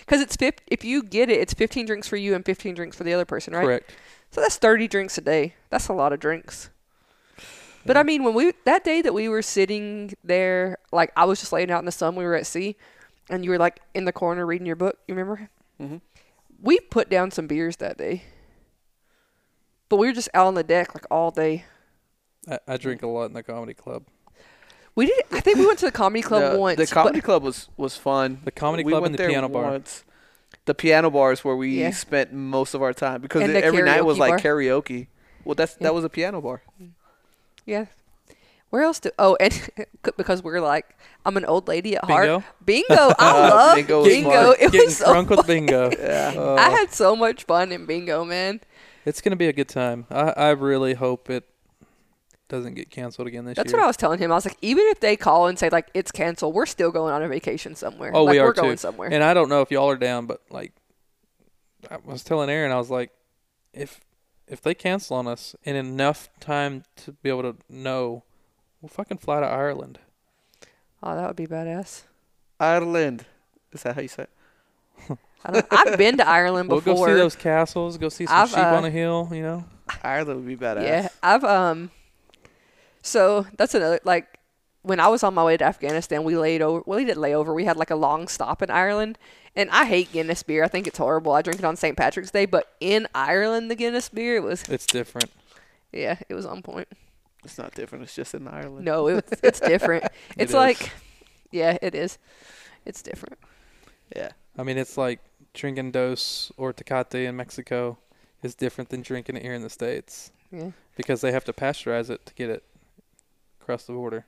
Because it's fif- if you get it, it's 15 drinks for you and 15 drinks for the other person, right? Correct. So that's 30 drinks a day. That's a lot of drinks. But I mean, when we that day that we were sitting there, like I was just laying out in the sun, we were at sea, and you were like in the corner reading your book. You remember? Mhm. We put down some beers that day, but we were just out on the deck like all day. I, I drink a lot in the comedy club. We did. I think we went to the comedy club the, once. The comedy club was, was fun. The comedy club went and the piano bar. once. The piano bar is where we Yeah. spent most of our time because it- every night was karaoke like bar. karaoke. Well, that's Yeah. that was a piano bar. Yeah. Where else do? Oh, and because we're like, I'm an old lady at Bingo? heart. Bingo. I love Bingo bingo. was smart. It Getting was so drunk with bingo. Yeah. Uh, I had so much fun in bingo, man. it's gonna be a good time. I, I really hope it doesn't get canceled again this That's year. That's what I was telling him. I was like, even if they call and say like it's canceled, we're still going on a vacation somewhere. Oh, like, we are we're going somewhere. And I don't know if y'all are down, but like, I was telling Erin, I was like, if if they cancel on us in enough time to be able to know, we'll fucking fly to Ireland. oh, that would be badass. Ireland. Is that how you say it? I don't, I've been to Ireland We'll before. go see those castles, go see some I've, sheep uh, on a hill. You know, Ireland would be badass. Yeah, I've um. So that's another like when I was on my way to Afghanistan, we laid over. Well, we didn't lay over. We had like a long stop in Ireland, and I hate Guinness beer. I think it's horrible. I drink it on St. Patrick's Day, but in Ireland, the Guinness beer it was it's different. yeah, it was on point. It's not different. It's just in Ireland. No, it, it's different. It's is. like yeah, it is. It's different. Yeah. I mean, it's like drinking Dos or Tecate in Mexico. is different than drinking it here in the states Yeah. because they have to pasteurize it to get it across the border.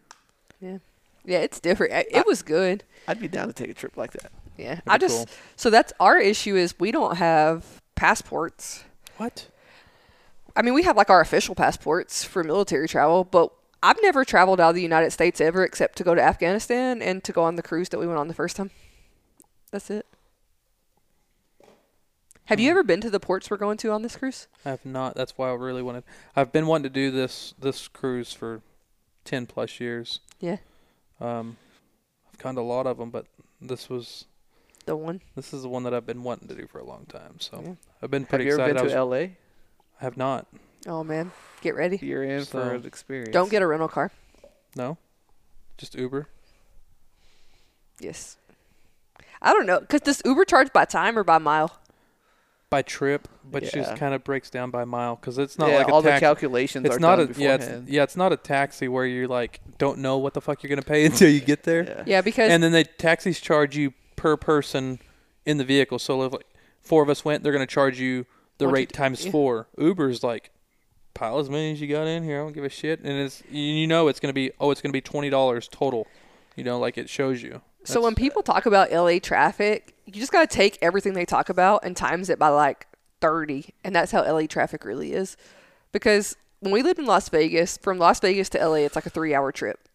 Yeah, Yeah, it's different. I- It was good. I'd be down to take a trip like that. Yeah. That'd I just cool. so that's our issue is we don't have passports. What? I mean, we have like our official passports for military travel, but I've never traveled out of the United States ever except to go to Afghanistan and to go on the cruise that we went on the first time. That's it. Have you Hmm. ever been to the ports we're going to on this cruise? I have not. That's why I really wanted. I've been wanting to do this this cruise for ten plus years. Yeah. Um, I've gone to a lot of them, but this was The one. this is the one that I've been wanting to do for a long time. So Yeah. I've been pretty Have pretty you ever excited. been I, to L.A.? I have not. Oh man, get ready. You're in So- for an experience. Don't get a rental car. No, just Uber. Yes. I don't know, cause does Uber charge by time or by mile? by trip, but it just kind of breaks down by mile because it's not yeah, like a all the calculations it's are not done a yeah, it's, beforehand. yeah, it's not a taxi where you like don't know what the fuck you're gonna pay until you get there. Yeah. Yeah, because And then they taxis charge you per person in the vehicle. So if like four of us went, they're gonna charge you the rate three, times yeah. four. Uber's like pile as many as you got in here. I don't give a shit. And it's you you know it's gonna be oh it's gonna be twenty dollars total. You know like it shows you. So when people talk about LA traffic, you just got to take everything they talk about and times it by like 30, and that's how LA traffic really is. Because when we lived in Las Vegas, from Las Vegas to LA, it's like a 3-hour trip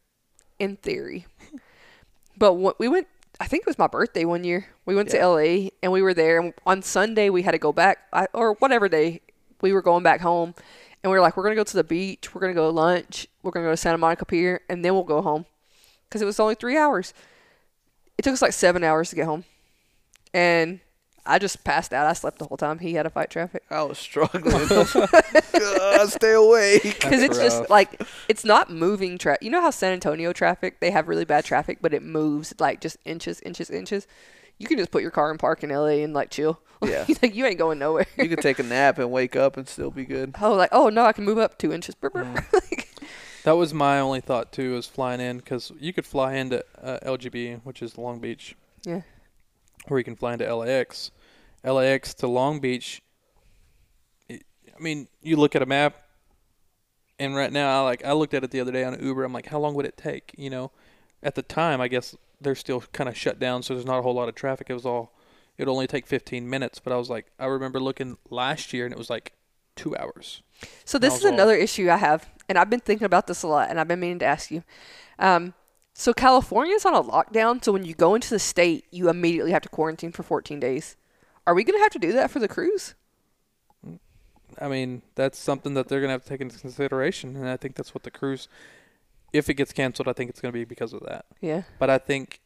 in theory. but what we went I think it was my birthday one year. We went Yeah. to LA and we were there. And on Sunday we had to go back I, or whatever day we were going back home. And we were like we're going to go to the beach, we're going to go to lunch, we're going to go to Santa Monica Pier and then we'll go home. Cuz it was only 3 hours. It took us like seven hours to get home, and I just passed out. I slept the whole time. He had to fight traffic I was struggling. God, stay awake. because That's it's just like it's not moving traffic. You know how San Antonio traffic they have really bad traffic, but it moves like just inches, inches, inches. You can just put your car in park in LA and like chill. Yeah. like you ain't going nowhere. You could take a nap and wake up and still be good. oh, like oh no, I can move up two inches. Brr, brr, brr. Like, That was my only thought too, was flying in because you could fly into uh, LGB, which is Long Beach, yeah, or you can fly into LAX. LAX to Long Beach. It, I mean, you look at a map, and right now, like I looked at it the other day on Uber. I'm like, how long would it take? You know, at the time, I guess they're still kind of shut down, so there's not a whole lot of traffic. It was all, it'd only take 15 minutes. But I was like, I remember looking last year, and it was like two hours. So this is all- another issue I have, and I've been thinking about this a lot, and I've been meaning to ask you. Um, so California's on a lockdown, so when you go into the state, you immediately have to quarantine for 14 days. Are we gonna have to do that for the cruise? I mean, that's something that they're gonna have to take into consideration, and I think that's what the cruise, if it gets canceled, I think it's gonna be because of that. Yeah. But I think.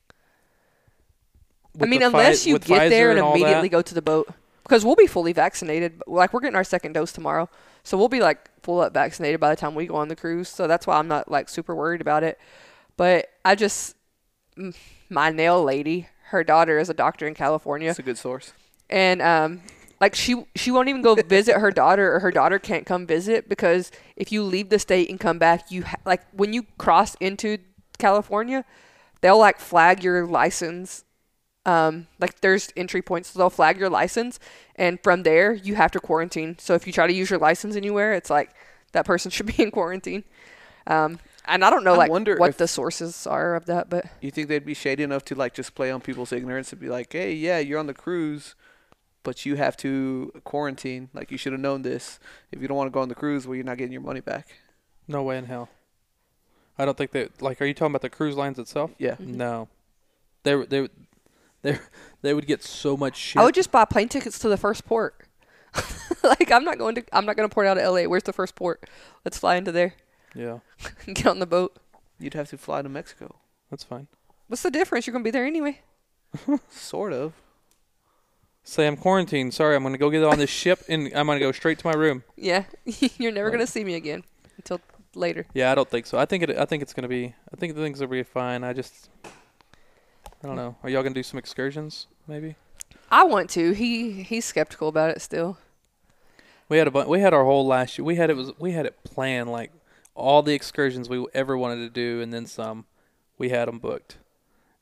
I mean, unless Pfi- you with get there Pfizer and immediately that, go to the boat, because we'll be fully vaccinated. Like we're getting our second dose tomorrow, so we'll be like full up vaccinated by the time we go on the cruise. So that's why I'm not like super worried about it. But I just, my nail lady, her daughter is a doctor in California. It's a good source. And um like she she won't even go visit her daughter or her daughter can't come visit because if you leave the state and come back you ha- like when you cross into California they'll like flag your license um like there's entry points so they'll flag your license. And from there you have to quarantine. So if you try to use your license anywhere it's like that person should be in quarantine. Um and I don't know I like what the sources are of that but You think they'd be shady enough to like just play on people's ignorance and be like, "Hey, yeah, you're on the cruise, but you have to quarantine. Like you should have known this. If you don't want to go on the cruise, well, you're not getting your money back." no way in hell. I don't think that. Like, are you talking about the cruise lines itself? Yeah. Mhm. No, they would- they would- they they would get so much shit. I would just buy plane tickets to the first port. like I'm not going to I'm not going to port out of LA. Where's the first port? Let's fly into there yeah, and get on the boat. You'd have to fly to Mexico, that's fine. What's the difference? You're going to be there anyway. sort of. Say I'm quarantined. Sorry, I'm gonna go get on this ship and I'm gonna go straight to my room. Yeah. You're never to see me again until later. Yeah, I don't think so. I think it. I think it's gonna be. I think the things will be fine. I just. I don't know. Are y'all gonna do some excursions? Maybe. I want to. He he's skeptical about it still. We had a bu- we had our whole last year. We had it was we had it planned like all the excursions we ever wanted to do, and then some. We had them booked,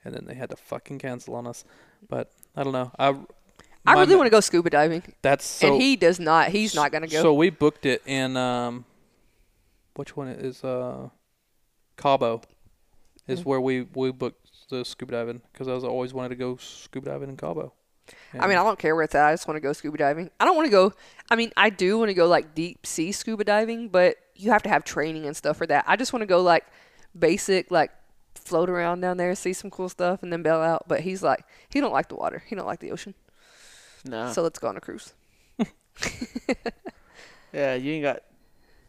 and then they had to fucking cancel on us. But I don't know. I I really want to go scuba diving, That's so. and he does not. He's not gonna go. So we booked it in um, which one is uh, Cabo, is Mm. where we we booked the scuba diving because I was always wanted to go scuba diving in Cabo. I mean, I don't care where it's at. I just want to go scuba diving. I don't want to go. I mean, I do want to go like deep sea scuba diving, but you have to have training and stuff for that. I just want to go like basic, like float around down there, see some cool stuff, and then bail out. But he's like, he don't like the water. He don't like the ocean. Nah. So let's go on a cruise. yeah, you ain't got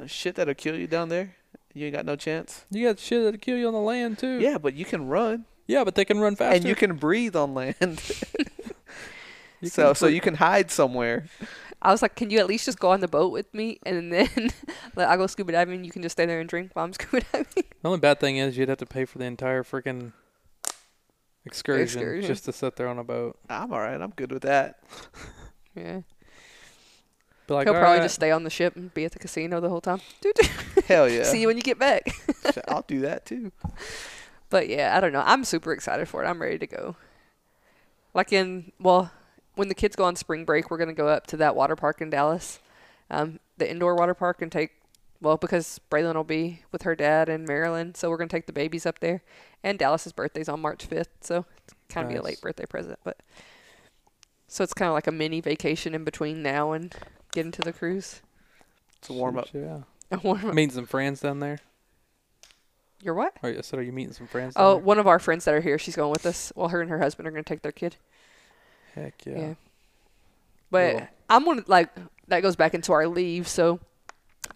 shit that'll kill you down there. You ain't got no chance. you got shit that'll kill you on the land too. Yeah, but you can run Yeah, but they can run faster. and you can breathe on land. So so you can hide somewhere. I was like, can you at least just go on the boat with me, and then like, I go scuba diving. You can just stay there and drink while I'm scuba diving. The only bad thing is you'd have to pay for the entire freaking excursion, Excursion. just to sit there on a boat. I'm all right. I'm good with that. yeah, Be like, he'll probably right." just stay on the ship and be at the casino the whole time. Hell yeah. See you when you get back. I'll do that too. But yeah, I don't know. I'm super excited for it. I'm ready to go. Like in well, when the kids go on spring break, we're gonna go up to that water park in Dallas, um, the indoor water park, and take well because Braylon will be with her dad in Maryland, so we're gonna take the babies up there. And Dallas's birthday's on March 5th, so it's kind of be a late birthday present, but so it's kind of like a mini vacation in between now and getting to the cruise. It's a warm up. Yeah. A warm up. Meeting some friends down there. You're what? Or I said, are you meeting some friends? Down Oh, there? one of our friends that are here. She's going with us. Well, her and her husband are gonna take their kid. heck yeah. Yeah. But Cool. I'm gonna like that goes back into our leave. So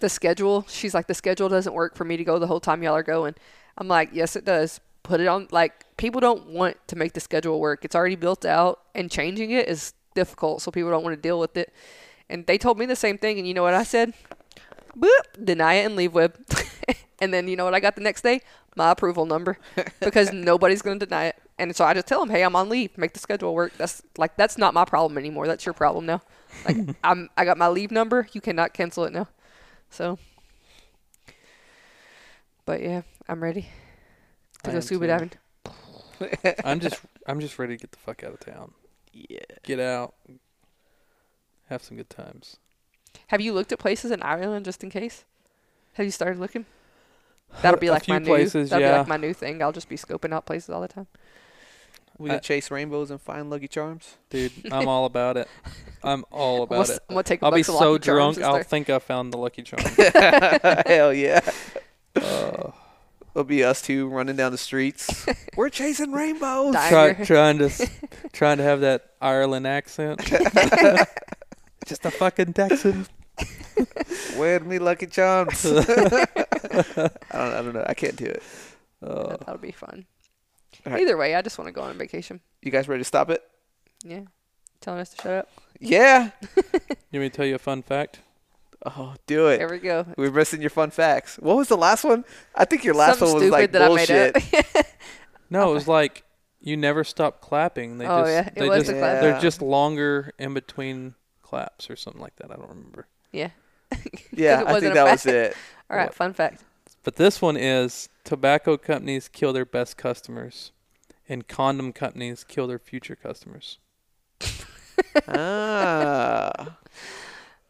the schedule, she's like, the schedule doesn't work for me to go the whole time y'all are going. I'm like, yes, it does. Put it on. Like people don't want to make the schedule work. It's already built out, and changing it is difficult. So people don't want to deal with it. And they told me the same thing. And you know what I said? Boop, deny it and LeaveWeb. and then you know what I got the next day? My approval number, because nobody's gonna deny it. And so I just tell them, hey, I'm on leave. Make the schedule work. That's like that's not my problem anymore. That's your problem now. Like I'm I got my leave number. You cannot cancel it now. So But yeah, I'm ready I to go am scuba too. diving. I'm just, I'm just ready to get the fuck out of town. Yeah. Get out. Have some good times. Have you looked at places in Ireland just in case? Have you started looking? That'll be A like few my new that'll be like my new thing. I'll just be scoping out places all the time. We can I- chase rainbows and find Lucky Charms. Dude, I'm all about it. I'm all I'm about gonna, it. I'm gonna take a I'll be box of so Lucky Charms drunk, I'll think I found the Lucky Charm. Hell yeah. uh, It'll be us two running down the streets. We're chasing rainbows. Try, trying to, trying to have that Ireland accent. Just a fucking Texan. Where me Lucky Charms? I don't. I don't know. I can't do it. Uh, That'll be fun. All right. Either way, I just want to go on vacation. You guys ready to stop it? Yeah. Telling us to shut up. Yeah. you want me to tell you a fun fact? Oh, do it. There we go. We're missing your fun facts. What was the last one? I think your last Something one was like that bullshit. I made up. No, it was like you never stop clapping. They Oh, just, yeah, it they was just, the clap. they're just longer in between claps or something like that. I don't remember. yeah. Yeah, I think a that was it. All right. What? Fun fact. But this one is tobacco companies kill their best customers, and condom companies kill their future customers. ah,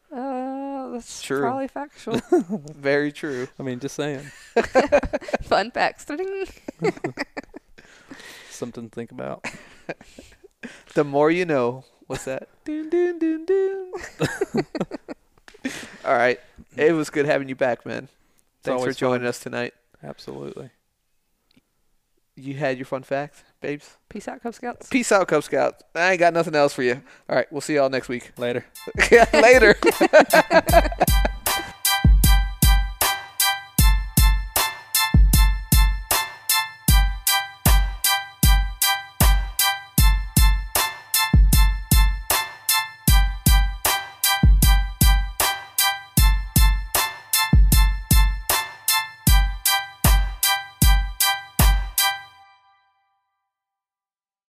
Uh, that's True. probably factual. very true. I mean, just saying, Fun facts. Something to think about. The more you know. What's that? dun, dun, dun, dun. All right. It was good having you back, man. Thanks for joining fun. us tonight. Absolutely. You had your fun facts, babes. Peace out, Cub Scouts. Peace out, Cub Scouts. I ain't got nothing else for you. All right. We'll see y'all next week. Later. Later.